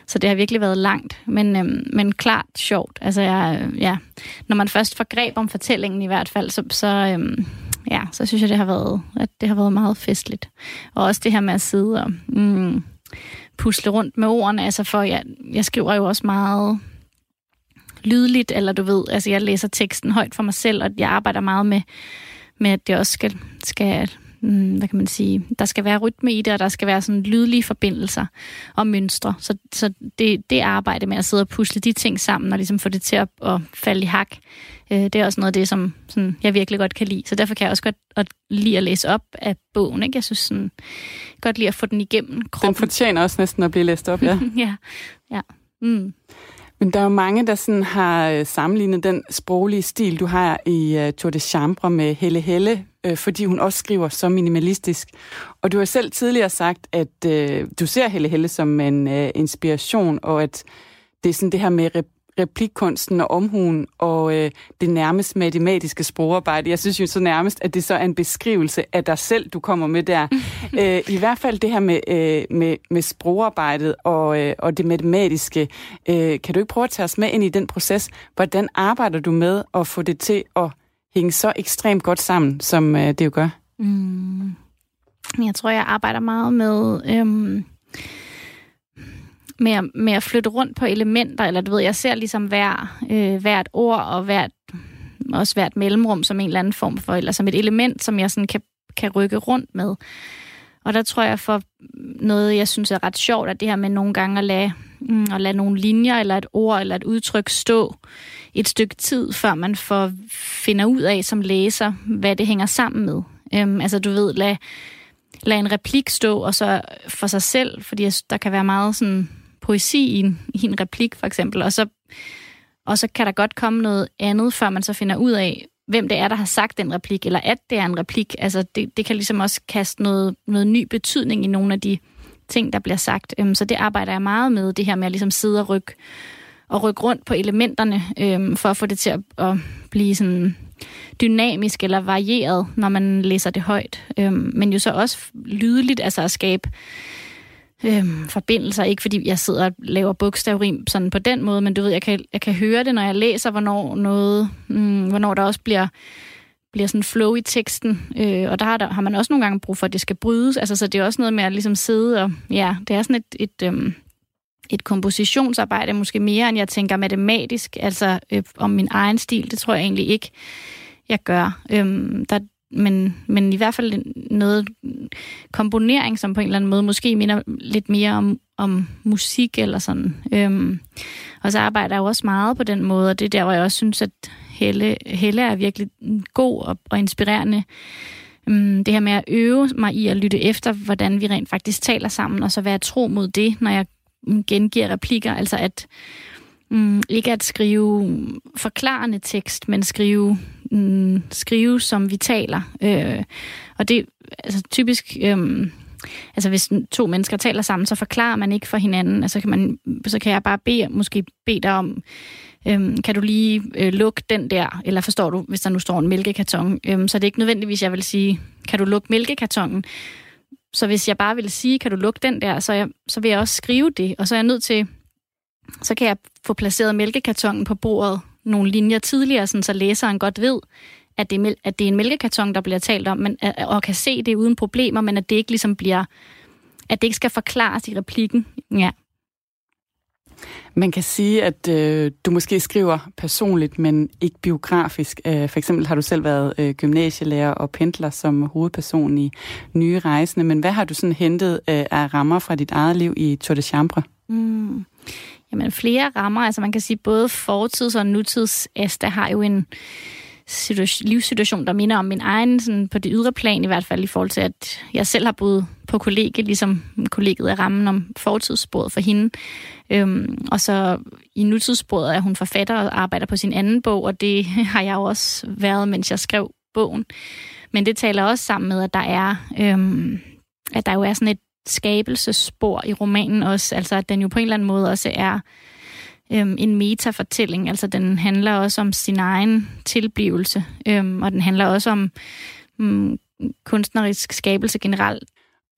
så det har virkelig været langt, men, um, men klart sjovt. Altså, jeg, ja, når man først får greb om fortællingen i hvert fald, så, så, um, ja, så synes jeg, det har været, at det har været meget festligt. Og også det her med at sidde og mm, pusle rundt med ordene, altså for jeg, jeg skriver jo også meget lydligt, eller du ved, altså jeg læser teksten højt for mig selv, og jeg arbejder meget med, med at det også skal, skal mm, hvad kan man sige, der skal være rytme i det, og der skal være sådan lydlige forbindelser og mønstre. Så, så det, det arbejde med at sidde og pusle de ting sammen, og ligesom få det til at, at falde i hak, øh, det er også noget af det, som sådan, jeg virkelig godt kan lide. Så derfor kan jeg også godt at lide at læse op af bogen. Ikke? Jeg synes sådan, godt lide at få den igennem kroppen. Den fortjener også næsten at blive læst op, ja. ja, ja. Mm. Men der er jo mange, der sådan har øh, sammenlignet den sproglige stil, du har i uh, Tour de Chambre med Helle Helle, øh, fordi hun også skriver så minimalistisk. Og du har selv tidligere sagt, at øh, du ser Helle Helle som en øh, inspiration, og at det er sådan det her med replikkunsten og omhuen og øh, det nærmest matematiske sprogarbejde. Jeg synes jo så nærmest, at det så er en beskrivelse af dig selv, du kommer med der. øh, I hvert fald det her med, øh, med, med sprogarbejdet og, øh, og det matematiske. Øh, kan du ikke prøve at tage os med ind i den proces? Hvordan arbejder du med at få det til at hænge så ekstremt godt sammen, som øh, det jo gør? Mm. Jeg tror, jeg arbejder meget med... Øh med, at, med at flytte rundt på elementer, eller du ved, jeg ser ligesom hver, øh, hvert ord og hvert, også hvert mellemrum som en eller anden form for, eller som et element, som jeg sådan kan, kan rykke rundt med. Og der tror jeg for noget, jeg synes er ret sjovt, at det her med nogle gange at lade, mm, at lade nogle linjer, eller et ord, eller et udtryk stå et stykke tid, før man får finder ud af som læser, hvad det hænger sammen med. Øhm, altså du ved, lad, lad en replik stå, og så for sig selv, fordi der kan være meget sådan poesi i en, i en replik, for eksempel, og så, og så kan der godt komme noget andet, før man så finder ud af, hvem det er, der har sagt den replik, eller at det er en replik. Altså, det, det kan ligesom også kaste noget, noget ny betydning i nogle af de ting, der bliver sagt. Øhm, så det arbejder jeg meget med, det her med at ligesom sidde og rykke, og rykke rundt på elementerne, øhm, for at få det til at, at blive sådan dynamisk eller varieret, når man læser det højt. Øhm, men jo så også lydeligt, altså at skabe øhm, forbindelser. Ikke fordi jeg sidder og laver bogstavrim sådan på den måde, men du ved, jeg kan, jeg kan høre det, når jeg læser, hvornår, noget, mm, hvornår der også bliver bliver sådan flow i teksten, øh, og der har, der har man også nogle gange brug for, at det skal brydes. Altså, så det er også noget med at ligesom sidde og, ja, det er sådan et, et, øhm, et kompositionsarbejde, måske mere, end jeg tænker matematisk, altså øh, om min egen stil, det tror jeg egentlig ikke, jeg gør. Øhm, der, men, men i hvert fald noget komponering, som på en eller anden måde måske minder lidt mere om, om musik eller sådan. Øhm, og så arbejder jeg jo også meget på den måde, og det er der, hvor jeg også synes, at Helle, Helle er virkelig god og, og inspirerende. Øhm, det her med at øve mig i at lytte efter, hvordan vi rent faktisk taler sammen, og så være tro mod det, når jeg gengiver replikker. Altså at mm, ikke at skrive forklarende tekst, men skrive mm, skrive, som vi taler. Øh, og det altså typisk... Øh, altså hvis to mennesker taler sammen, så forklarer man ikke for hinanden. Altså kan man, så kan jeg bare bede, måske bede dig om, øhm, kan du lige øh, lukke den der, eller forstår du, hvis der nu står en mælkekarton, øhm, så det er ikke nødvendigvis, jeg vil sige, kan du lukke mælkekartongen? Så hvis jeg bare vil sige, kan du lukke den der, så, jeg, så vil jeg også skrive det, og så er jeg nødt til, så kan jeg få placeret mælkekartongen på bordet nogle linjer tidligere, sådan, så læseren godt ved, at det, er, at det er en mælkekarton, der bliver talt om, men, og kan se det uden problemer, men at det ikke ligesom bliver, at det ikke skal forklares i replikken. Ja. Man kan sige, at øh, du måske skriver personligt, men ikke biografisk. Øh, for eksempel har du selv været øh, gymnasielærer og pendler som hovedperson i Nye Rejsende, men hvad har du sådan hentet øh, af rammer fra dit eget liv i Tour de Chambre? Mm. Jamen flere rammer, altså man kan sige både fortids- og nutids Asta har jo en livssituation, der minder om min egen, sådan på det ydre plan i hvert fald, i forhold til, at jeg selv har boet på kollegiet, ligesom kollegiet er rammen om fortidssporet for hende. Øhm, og så i nutidssporet er hun forfatter og arbejder på sin anden bog, og det har jeg jo også været, mens jeg skrev bogen. Men det taler også sammen med, at der er, øhm, at der jo er sådan et skabelsespor i romanen også, altså at den jo på en eller anden måde også er øhm, en metafortælling, altså den handler også om sin egen tilblivelse, øhm, og den handler også om øhm, kunstnerisk skabelse generelt.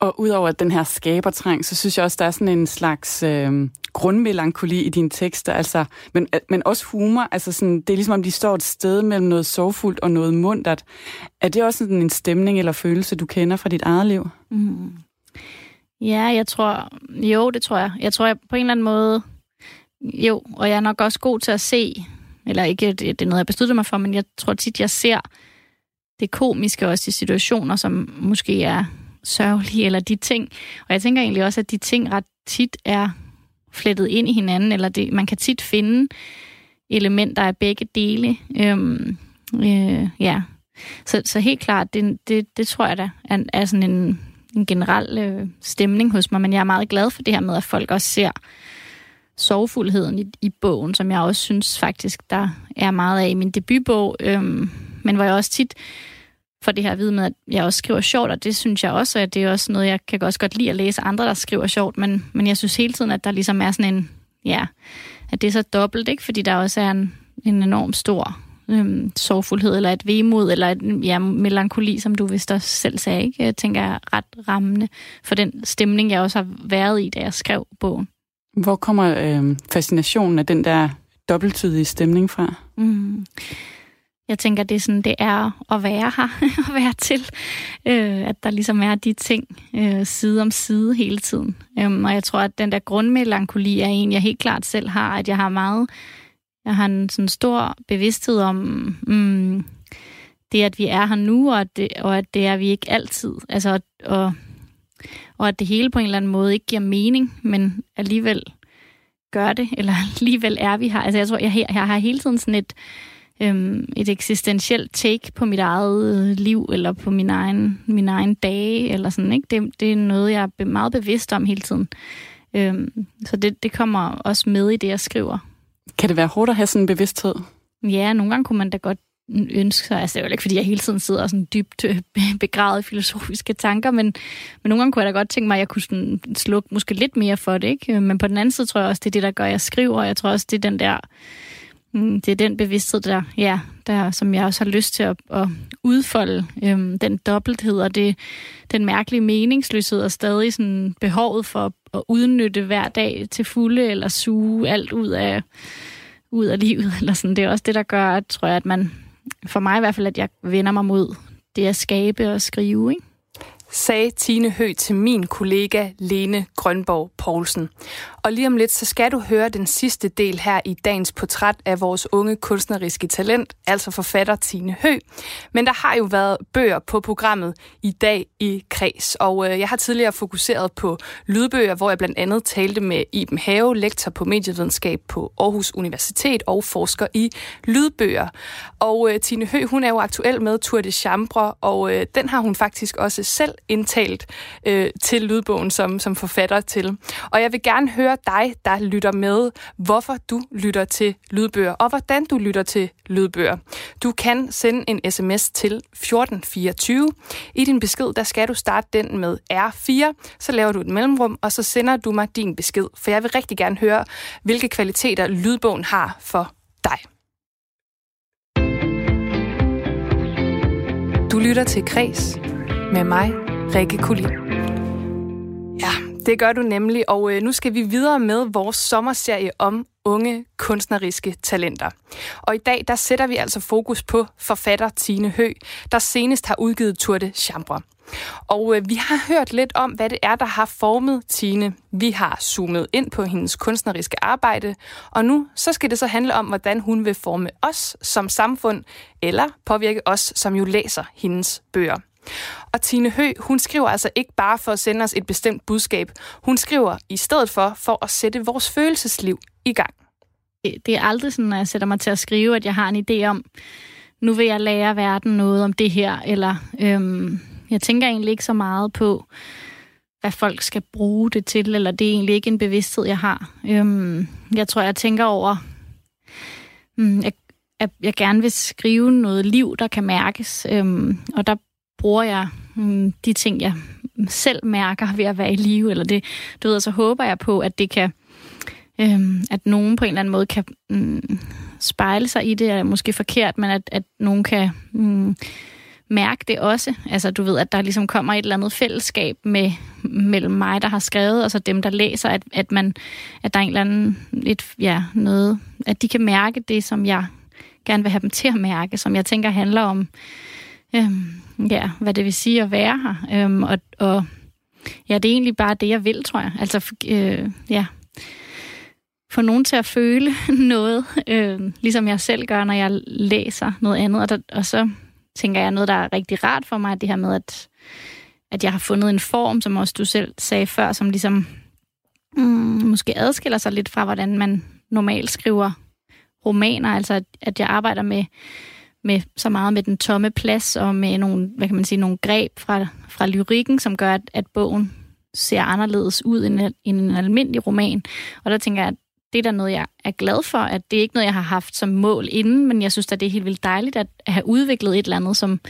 Og udover den her skabertrang, så synes jeg også, der er sådan en slags øh, grundmelankoli i dine tekster, altså, men, men også humor. Altså sådan, det er ligesom, om de står et sted mellem noget sorgfuldt og noget mundtet. Er det også sådan en stemning eller følelse, du kender fra dit eget liv? Mm. Ja, jeg tror... Jo, det tror jeg. Jeg tror, jeg på en eller anden måde... Jo, og jeg er nok også god til at se, eller ikke, det, det er noget, jeg besluttede mig for, men jeg tror tit, jeg ser det komiske også i situationer, som måske er sørgelige, eller de ting. Og jeg tænker egentlig også, at de ting ret tit er flettet ind i hinanden, eller det, man kan tit finde elementer af begge dele. Øhm, øh, ja. Så, så helt klart, det, det, det tror jeg da er, er sådan en, en generel øh, stemning hos mig, men jeg er meget glad for det her med, at folk også ser sorgfuldheden i, i bogen, som jeg også synes faktisk, der er meget af i min debutbog, øhm, men hvor jeg også tit for det her at vide med, at jeg også skriver sjovt, og det synes jeg også, at det er også noget, jeg kan også godt lide at læse andre, der skriver sjovt, men, men jeg synes hele tiden, at der ligesom er sådan en, ja, at det er så dobbelt, ikke? Fordi der også er en, en enorm stor øhm, sorgfuldhed, eller et vemod, eller et ja, melankoli, som du vist også selv sagde, ikke? Jeg tænker er ret rammende for den stemning, jeg også har været i, da jeg skrev bogen. Hvor kommer øh, fascinationen af den der dobbelttydige stemning fra? Mm. Jeg tænker, det er sådan, det er at være her, at være til. Øh, at der ligesom er de ting øh, side om side hele tiden. Øhm, og jeg tror, at den der grundmelankoli er en, jeg helt klart selv har, at jeg har meget, jeg har en sådan stor bevidsthed om mm, det, at vi er her nu, og at det, og at det er vi ikke altid. Altså, og, og at det hele på en eller anden måde ikke giver mening, men alligevel gør det, eller alligevel er vi her. Altså jeg tror, jeg, jeg har hele tiden sådan et, øhm, et eksistentielt take på mit eget øh, liv, eller på min egen, min egen dage, eller sådan, ikke? Det, det er noget, jeg er meget bevidst om hele tiden. Øhm, så det, det kommer også med i det, jeg skriver. Kan det være hårdt at have sådan en bevidsthed? Ja, nogle gange kunne man da godt ønske sig, altså det er jo ikke, fordi jeg hele tiden sidder sådan dybt øh, begravet filosofiske tanker, men, men nogle gange kunne jeg da godt tænke mig, at jeg kunne sådan slukke måske lidt mere for det, ikke? Men på den anden side tror jeg også, det er det, der gør, at jeg skriver, og jeg tror også, det er den der mm, det er den bevidsthed, der, ja, der, som jeg også har lyst til at, at udfolde. Øhm, den dobbelthed og det, den mærkelige meningsløshed og stadig sådan behovet for at udnytte hver dag til fulde eller suge alt ud af, ud af livet. Eller sådan. Det er også det, der gør, at, tror jeg, at man, for mig i hvert fald, at jeg vender mig mod det at skabe og skrive. Ikke? Sagde Tine Hø til min kollega Lene Grønborg Poulsen. Og lige om lidt, så skal du høre den sidste del her i dagens portræt af vores unge kunstneriske talent, altså forfatter Tine Hø. Men der har jo været bøger på programmet i dag i Kreds, og øh, jeg har tidligere fokuseret på lydbøger, hvor jeg blandt andet talte med Iben Have, lektor på medievidenskab på Aarhus Universitet og forsker i lydbøger. Og øh, Tine Hø, hun er jo aktuel med Tour de Chambre, og øh, den har hun faktisk også selv indtalt øh, til lydbogen som, som forfatter til. Og jeg vil gerne høre dig, der lytter med, hvorfor du lytter til lydbøger, og hvordan du lytter til lydbøger. Du kan sende en sms til 1424. I din besked, der skal du starte den med R4, så laver du et mellemrum, og så sender du mig din besked, for jeg vil rigtig gerne høre, hvilke kvaliteter lydbogen har for dig. Du lytter til Kres med mig, Rikke Kulin. Ja, det gør du nemlig, og øh, nu skal vi videre med vores sommerserie om unge kunstneriske talenter. Og i dag, der sætter vi altså fokus på forfatter Tine Hø, der senest har udgivet Turte Chambre. Og øh, vi har hørt lidt om, hvad det er, der har formet Tine. Vi har zoomet ind på hendes kunstneriske arbejde, og nu så skal det så handle om, hvordan hun vil forme os som samfund, eller påvirke os, som jo læser hendes bøger. Og Tine Hø, hun skriver altså ikke bare for at sende os et bestemt budskab. Hun skriver i stedet for, for at sætte vores følelsesliv i gang. Det er aldrig sådan, at jeg sætter mig til at skrive, at jeg har en idé om, nu vil jeg lære verden noget om det her, eller øhm, jeg tænker egentlig ikke så meget på, hvad folk skal bruge det til, eller det er egentlig ikke en bevidsthed, jeg har. Øhm, jeg tror, jeg tænker over, mm, jeg, at jeg gerne vil skrive noget liv, der kan mærkes, øhm, og der bruger jeg mm, de ting, jeg selv mærker ved at være i live, eller det, du ved, så håber jeg på, at det kan, øhm, at nogen på en eller anden måde kan mm, spejle sig i det, er måske forkert, men at, at nogen kan mm, mærke det også. Altså, du ved, at der ligesom kommer et eller andet fællesskab med, mellem mig, der har skrevet, og så dem, der læser, at, at, man, at der er en eller anden, et, ja, noget, at de kan mærke det, som jeg gerne vil have dem til at mærke, som jeg tænker handler om, øhm, ja, hvad det vil sige at være her. Øhm, og, og ja, det er egentlig bare det, jeg vil, tror jeg. Altså, øh, ja, få nogen til at føle noget, øh, ligesom jeg selv gør, når jeg læser noget andet. Og, der, og så tænker jeg noget, der er rigtig rart for mig, det her med, at, at jeg har fundet en form, som også du selv sagde før, som ligesom mm, måske adskiller sig lidt fra, hvordan man normalt skriver romaner. Altså, at, at jeg arbejder med, med så meget med den tomme plads, og med nogle, hvad kan man sige, nogle greb fra, fra lyrikken, som gør, at, at bogen ser anderledes ud end, end en almindelig roman. Og der tænker jeg, at det er da noget, jeg er glad for, at det er ikke noget, jeg har haft som mål inden, men jeg synes at det er helt vildt dejligt at have udviklet et eller andet, som,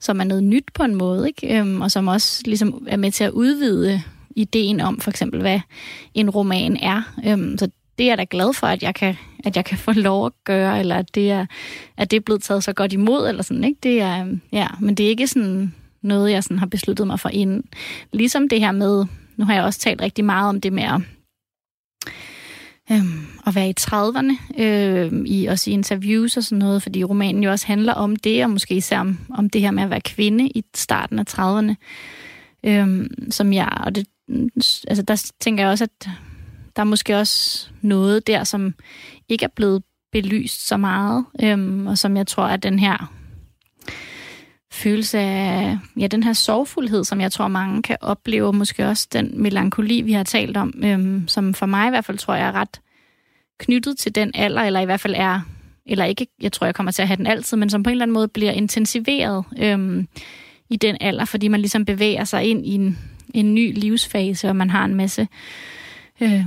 som er noget nyt på en måde, ikke? Øhm, og som også ligesom er med til at udvide ideen om for eksempel, hvad en roman er. Øhm, så det er jeg da glad for, at jeg kan, at jeg kan få lov at gøre, eller at det er, at det er blevet taget så godt imod, eller sådan, ikke? Det er, øhm, ja, men det er ikke sådan noget, jeg sådan har besluttet mig for inden. Ligesom det her med, nu har jeg også talt rigtig meget om det med at øhm, at være i 30'erne, øh, i, også i interviews og sådan noget, fordi romanen jo også handler om det, og måske især om, om det her med at være kvinde i starten af 30'erne, øh, som jeg, og det, altså der tænker jeg også, at der er måske også noget der, som ikke er blevet belyst så meget, øhm, og som jeg tror, at den her følelse af ja, den her sorgfuldhed, som jeg tror, mange kan opleve, og måske også den melankoli, vi har talt om, øhm, som for mig i hvert fald tror jeg er ret knyttet til den alder, eller i hvert fald er, eller ikke, jeg tror, jeg kommer til at have den altid, men som på en eller anden måde bliver intensiveret øhm, i den alder, fordi man ligesom bevæger sig ind i en, en ny livsfase, og man har en masse øh,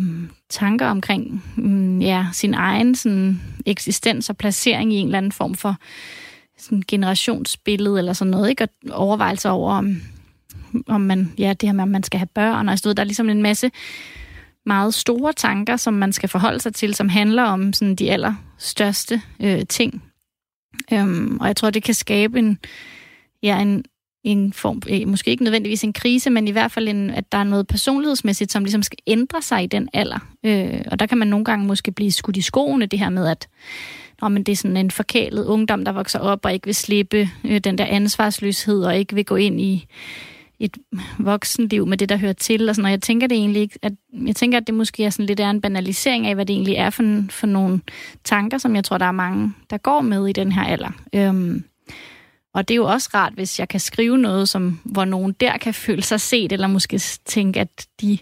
tanker omkring mm, ja, sin egen sådan, eksistens og placering i en eller anden form for sådan generationsbillede eller sådan noget, ikke? Og overvejelser over, om, om man, ja, det her med, om man skal have børn, og sådan Der er ligesom en masse meget store tanker, som man skal forholde sig til, som handler om sådan de allerstørste øh, ting. Øhm, og jeg tror, det kan skabe en, ja, en, en form, eh, måske ikke nødvendigvis en krise, men i hvert fald, en, at der er noget personlighedsmæssigt, som ligesom skal ændre sig i den alder. Øh, og der kan man nogle gange måske blive skudt i skoene, det her med, at Nå, men det er sådan en forkælet ungdom, der vokser op og ikke vil slippe øh, den der ansvarsløshed og ikke vil gå ind i et voksenliv med det, der hører til. Og sådan, og jeg tænker det egentlig ikke, at, jeg tænker, at det måske er sådan lidt er en banalisering af, hvad det egentlig er for, for nogle tanker, som jeg tror, der er mange, der går med i den her alder. Øhm, og det er jo også rart, hvis jeg kan skrive noget, som, hvor nogen der kan føle sig set, eller måske tænke, at de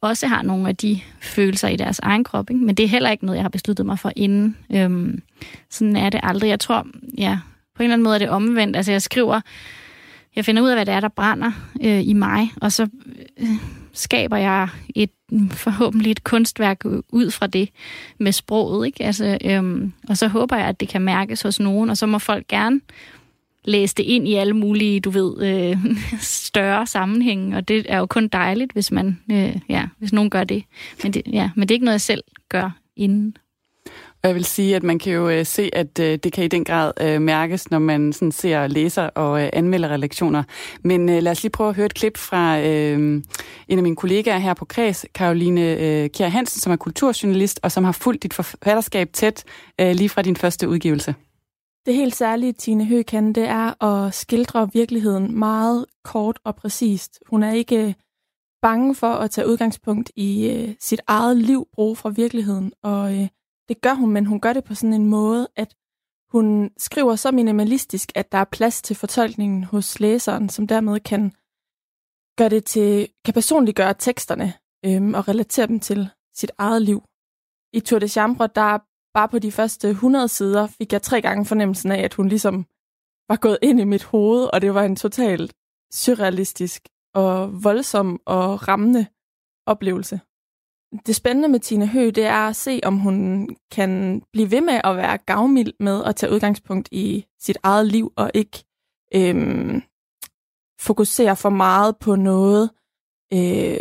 også har nogle af de følelser i deres egen krop. Ikke? Men det er heller ikke noget, jeg har besluttet mig for inden. Øhm, sådan er det aldrig. Jeg tror, ja, på en eller anden måde er det omvendt. Altså jeg skriver, jeg finder ud af, hvad det er, der brænder øh, i mig, og så øh, skaber jeg et forhåbentlig et kunstværk ud fra det med sproget. Ikke? Altså, øhm, og så håber jeg, at det kan mærkes hos nogen, og så må folk gerne læse det ind i alle mulige, du ved, øh, større sammenhænge, og det er jo kun dejligt, hvis man, øh, ja, hvis nogen gør det. Men det, ja, men det er ikke noget, jeg selv gør inden. Jeg vil sige, at man kan jo øh, se, at øh, det kan i den grad øh, mærkes, når man sådan ser, læser og øh, anmelder relektioner. Men øh, lad os lige prøve at høre et klip fra øh, en af mine kollegaer her på Kreds, Karoline øh, Kjær Hansen, som er kulturjournalist og som har fulgt dit forfatterskab tæt øh, lige fra din første udgivelse. Det helt særlige, Tine Høgh kan, det er at skildre virkeligheden meget kort og præcist. Hun er ikke øh, bange for at tage udgangspunkt i øh, sit eget liv, bruge fra virkeligheden, og øh, det gør hun, men hun gør det på sådan en måde, at hun skriver så minimalistisk, at der er plads til fortolkningen hos læseren, som dermed kan gøre det til, kan personliggøre teksterne øhm, og relatere dem til sit eget liv. I Tour de Chambre, der bare på de første 100 sider, fik jeg tre gange fornemmelsen af, at hun ligesom var gået ind i mit hoved, og det var en totalt surrealistisk og voldsom og rammende oplevelse. Det spændende med Tina Høgh, det er at se, om hun kan blive ved med at være gavmild med at tage udgangspunkt i sit eget liv, og ikke øhm, fokusere for meget på noget øh,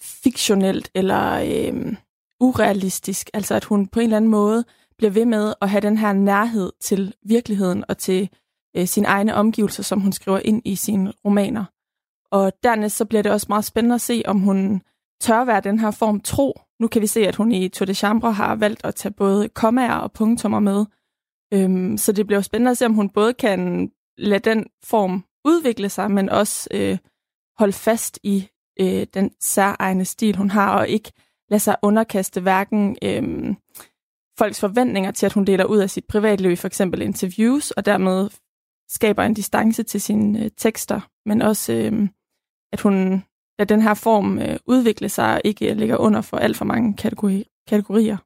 fiktionelt eller øh, urealistisk. Altså at hun på en eller anden måde bliver ved med at have den her nærhed til virkeligheden og til øh, sine egne omgivelser, som hun skriver ind i sine romaner. Og dernæst så bliver det også meget spændende at se, om hun tør være den her form tro. Nu kan vi se, at hun i Tour de Chambre har valgt at tage både kommaer og punktummer med. Øhm, så det bliver spændende at se, om hun både kan lade den form udvikle sig, men også øh, holde fast i øh, den særegne stil, hun har, og ikke lade sig underkaste hverken øh, folks forventninger til, at hun deler ud af sit privatliv for eksempel interviews, og dermed skaber en distance til sine øh, tekster, men også øh, at hun lader den her form øh, udvikle sig og ikke ligger under for alt for mange kategori kategorier.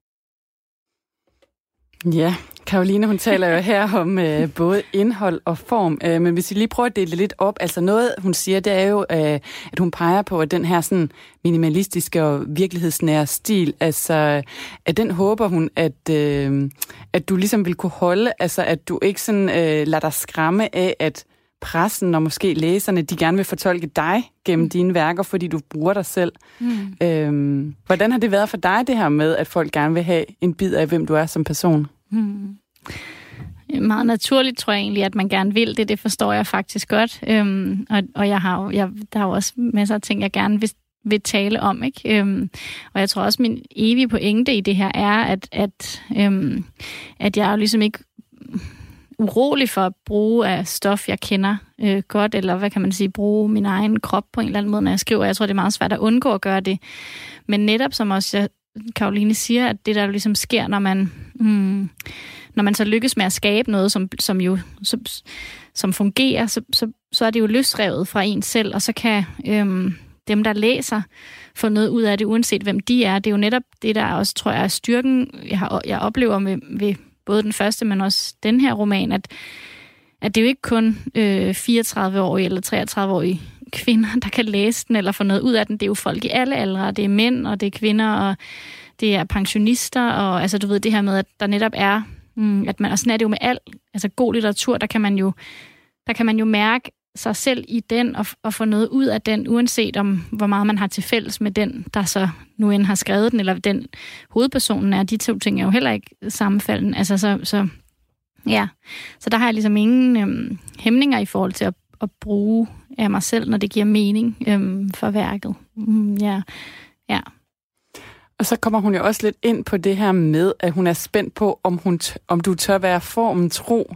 Ja, Karoline, hun taler jo her om øh, både indhold og form, øh, men hvis vi lige prøver at dele det lidt op, altså noget, hun siger, det er jo, øh, at hun peger på, at den her sådan minimalistiske og virkelighedsnære stil, altså, at den håber hun, at, øh, at du ligesom vil kunne holde, altså at du ikke sådan øh, lader dig skræmme af, at pressen og måske læserne, de gerne vil fortolke dig gennem mm. dine værker, fordi du bruger dig selv. Mm. Øhm, hvordan har det været for dig, det her med, at folk gerne vil have en bid af, hvem du er som person? Mm. Meget naturligt tror jeg egentlig, at man gerne vil det. Det forstår jeg faktisk godt. Øhm, og, og jeg har jo, jeg, der er jo også masser af ting, jeg gerne vil, vil tale om. Ikke? Øhm, og jeg tror også, min evige pointe i det her er, at, at, øhm, at jeg jo ligesom ikke urolig for at bruge af stof, jeg kender øh, godt, eller hvad kan man sige, bruge min egen krop på en eller anden måde, når jeg skriver. Jeg tror, det er meget svært at undgå at gøre det. Men netop som også jeg, Karoline siger, at det der ligesom sker, når man, hmm, når man så lykkes med at skabe noget, som, som jo som, som fungerer, så, så, så er det jo løsrevet fra en selv, og så kan øhm, dem, der læser, få noget ud af det, uanset hvem de er. Det er jo netop det, der også, tror jeg, er styrken, jeg, har, jeg oplever med, ved både den første, men også den her roman, at, at det er jo ikke kun øh, 34-årige eller 33-årige kvinder, der kan læse den eller få noget ud af den. Det er jo folk i alle aldre. Det er mænd, og det er kvinder, og det er pensionister, og altså du ved det her med, at der netop er, mm, at man, og sådan er det jo med al altså god litteratur, der kan man jo, der kan man jo mærke sig selv i den, og, og få noget ud af den, uanset om hvor meget man har til fælles med den, der så nu end har skrevet den, eller den hovedpersonen er. De to ting er jo heller ikke sammenfaldende. Altså så, så ja, så der har jeg ligesom ingen øhm, hæmninger i forhold til at, at bruge af mig selv, når det giver mening øhm, for værket. Mm, ja, ja. Og så kommer hun jo også lidt ind på det her med, at hun er spændt på, om, hun om du tør være formen tro.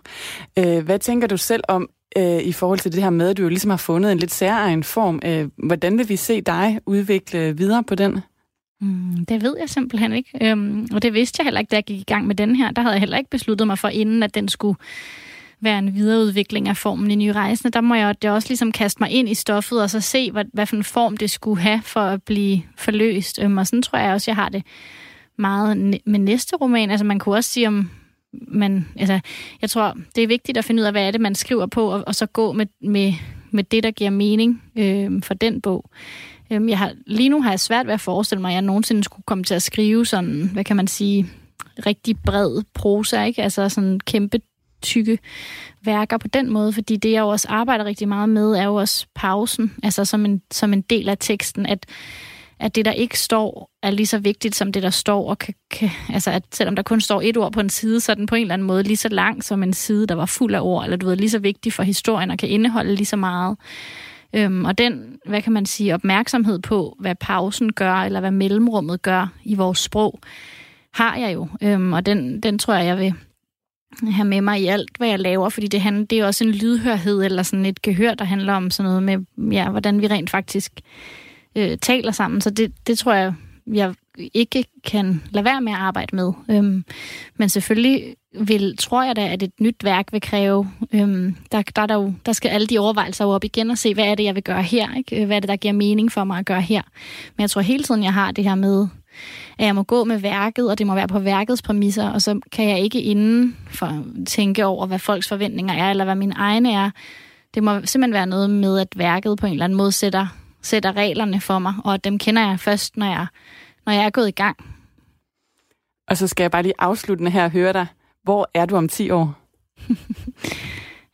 Øh, hvad tænker du selv om øh, i forhold til det her med, at du jo ligesom har fundet en lidt særegen form? Øh, hvordan vil vi se dig udvikle videre på den? Mm, det ved jeg simpelthen ikke. Øhm, og det vidste jeg heller ikke, da jeg gik i gang med den her. Der havde jeg heller ikke besluttet mig for inden, at den skulle være en videreudvikling af formen i Nye Rejsende. Der må jeg det også ligesom kaste mig ind i stoffet, og så se, hvad, hvad for en form det skulle have for at blive forløst. Øhm, og sådan tror jeg også, jeg har det meget med næste roman. Altså man kunne også sige om... Man, altså, jeg tror, det er vigtigt at finde ud af, hvad er det, man skriver på, og, og så gå med, med, med det, der giver mening øh, for den bog. Øhm, jeg har, lige nu har jeg svært ved at forestille mig, at jeg nogensinde skulle komme til at skrive sådan, hvad kan man sige, rigtig bred prosa, ikke? Altså sådan kæmpe tykke værker på den måde, fordi det, jeg jo også arbejder rigtig meget med, er jo også pausen, altså som en, som en del af teksten, at, at det, der ikke står, er lige så vigtigt som det, der står, og kan, kan, altså at selvom der kun står et ord på en side, så er den på en eller anden måde lige så lang som en side, der var fuld af ord, eller du ved, lige så vigtig for historien, og kan indeholde lige så meget. Øhm, og den, hvad kan man sige, opmærksomhed på, hvad pausen gør, eller hvad mellemrummet gør i vores sprog, har jeg jo. Øhm, og den, den tror jeg, jeg vil have med mig i alt, hvad jeg laver, fordi det, handler, det er også en lydhørhed, eller sådan et gehør, der handler om sådan noget med, ja, hvordan vi rent faktisk øh, taler sammen. Så det, det tror jeg, jeg ikke kan lade være med at arbejde med. Øhm, men selvfølgelig vil, tror jeg da, at et nyt værk vil kræve, øhm, der, der, der, jo, der skal alle de overvejelser op igen og se, hvad er det, jeg vil gøre her? Ikke? Øh, hvad er det, der giver mening for mig at gøre her? Men jeg tror hele tiden, jeg har det her med, at jeg må gå med værket, og det må være på værkets præmisser, og så kan jeg ikke inden for tænke over, hvad folks forventninger er, eller hvad mine egne er. Det må simpelthen være noget med, at værket på en eller anden måde sætter, sætter reglerne for mig, og at dem kender jeg først, når jeg, når jeg er gået i gang. Og så skal jeg bare lige afsluttende her høre dig. Hvor er du om 10 år?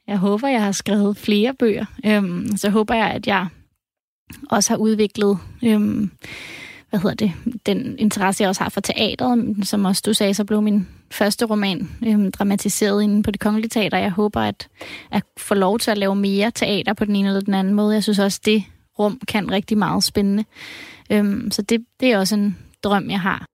Jeg håber, jeg har skrevet flere bøger. Øhm, så håber jeg, at jeg også har udviklet øhm, hvad hedder det, den interesse, jeg også har for teateret, som også du sagde, så blev min første roman øhm, dramatiseret inde på det kongelige teater. Jeg håber, at at få lov til at lave mere teater på den ene eller den anden måde. Jeg synes også, det rum kan rigtig meget spændende. Øhm, så det, det er også en drøm, jeg har.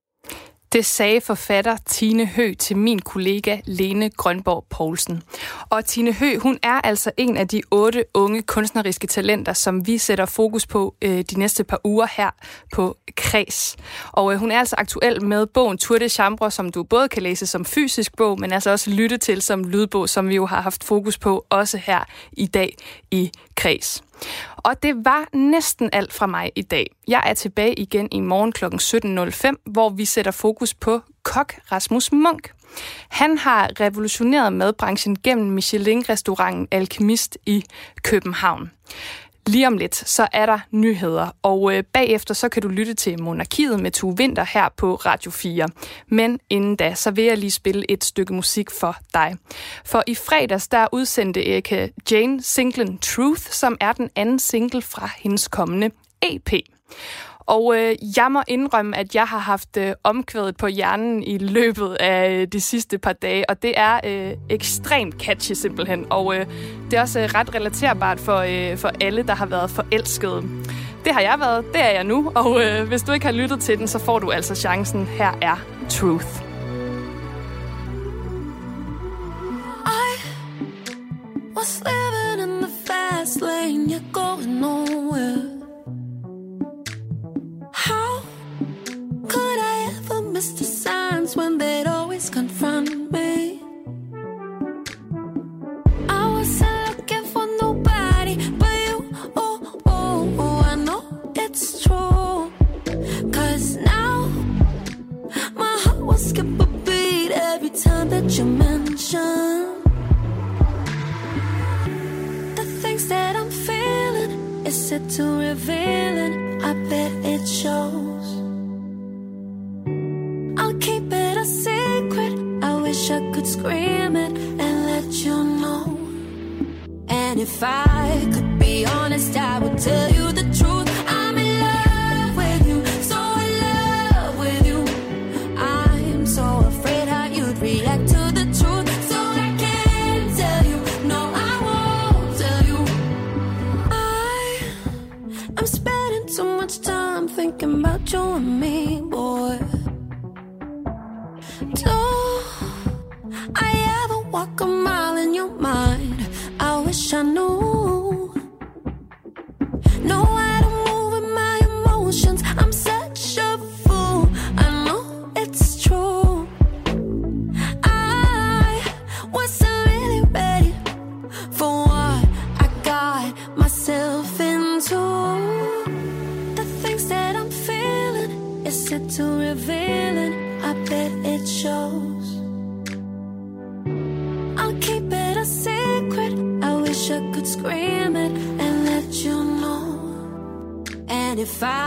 Det sagde forfatter Tine Hø til min kollega Lene Grønborg Poulsen. Og Tine Hø, hun er altså en af de otte unge kunstneriske talenter, som vi sætter fokus på øh, de næste par uger her på Kreds. Og øh, hun er altså aktuel med bogen Tour de Chambre, som du både kan læse som fysisk bog, men altså også lytte til som lydbog, som vi jo har haft fokus på også her i dag i Kreds. Og det var næsten alt fra mig i dag. Jeg er tilbage igen i morgen kl. 17.05, hvor vi sætter fokus på kok Rasmus Munk. Han har revolutioneret madbranchen gennem Michelin-restauranten Alkemist i København. Lige om lidt, så er der nyheder, og øh, bagefter så kan du lytte til Monarkiet med Tue Vinter her på Radio 4. Men inden da, så vil jeg lige spille et stykke musik for dig. For i fredags, der udsendte Erika Jane singlen Truth, som er den anden single fra hendes kommende EP. Og øh, jeg må indrømme, at jeg har haft øh, omkvædet på hjernen i løbet af øh, de sidste par dage, og det er øh, ekstremt catchy simpelthen. Og øh, det er også øh, ret relaterbart for, øh, for alle, der har været forelskede. Det har jeg været, det er jeg nu, og øh, hvis du ikke har lyttet til den, så får du altså chancen. Her er Truth. Scream it and let you know. And if I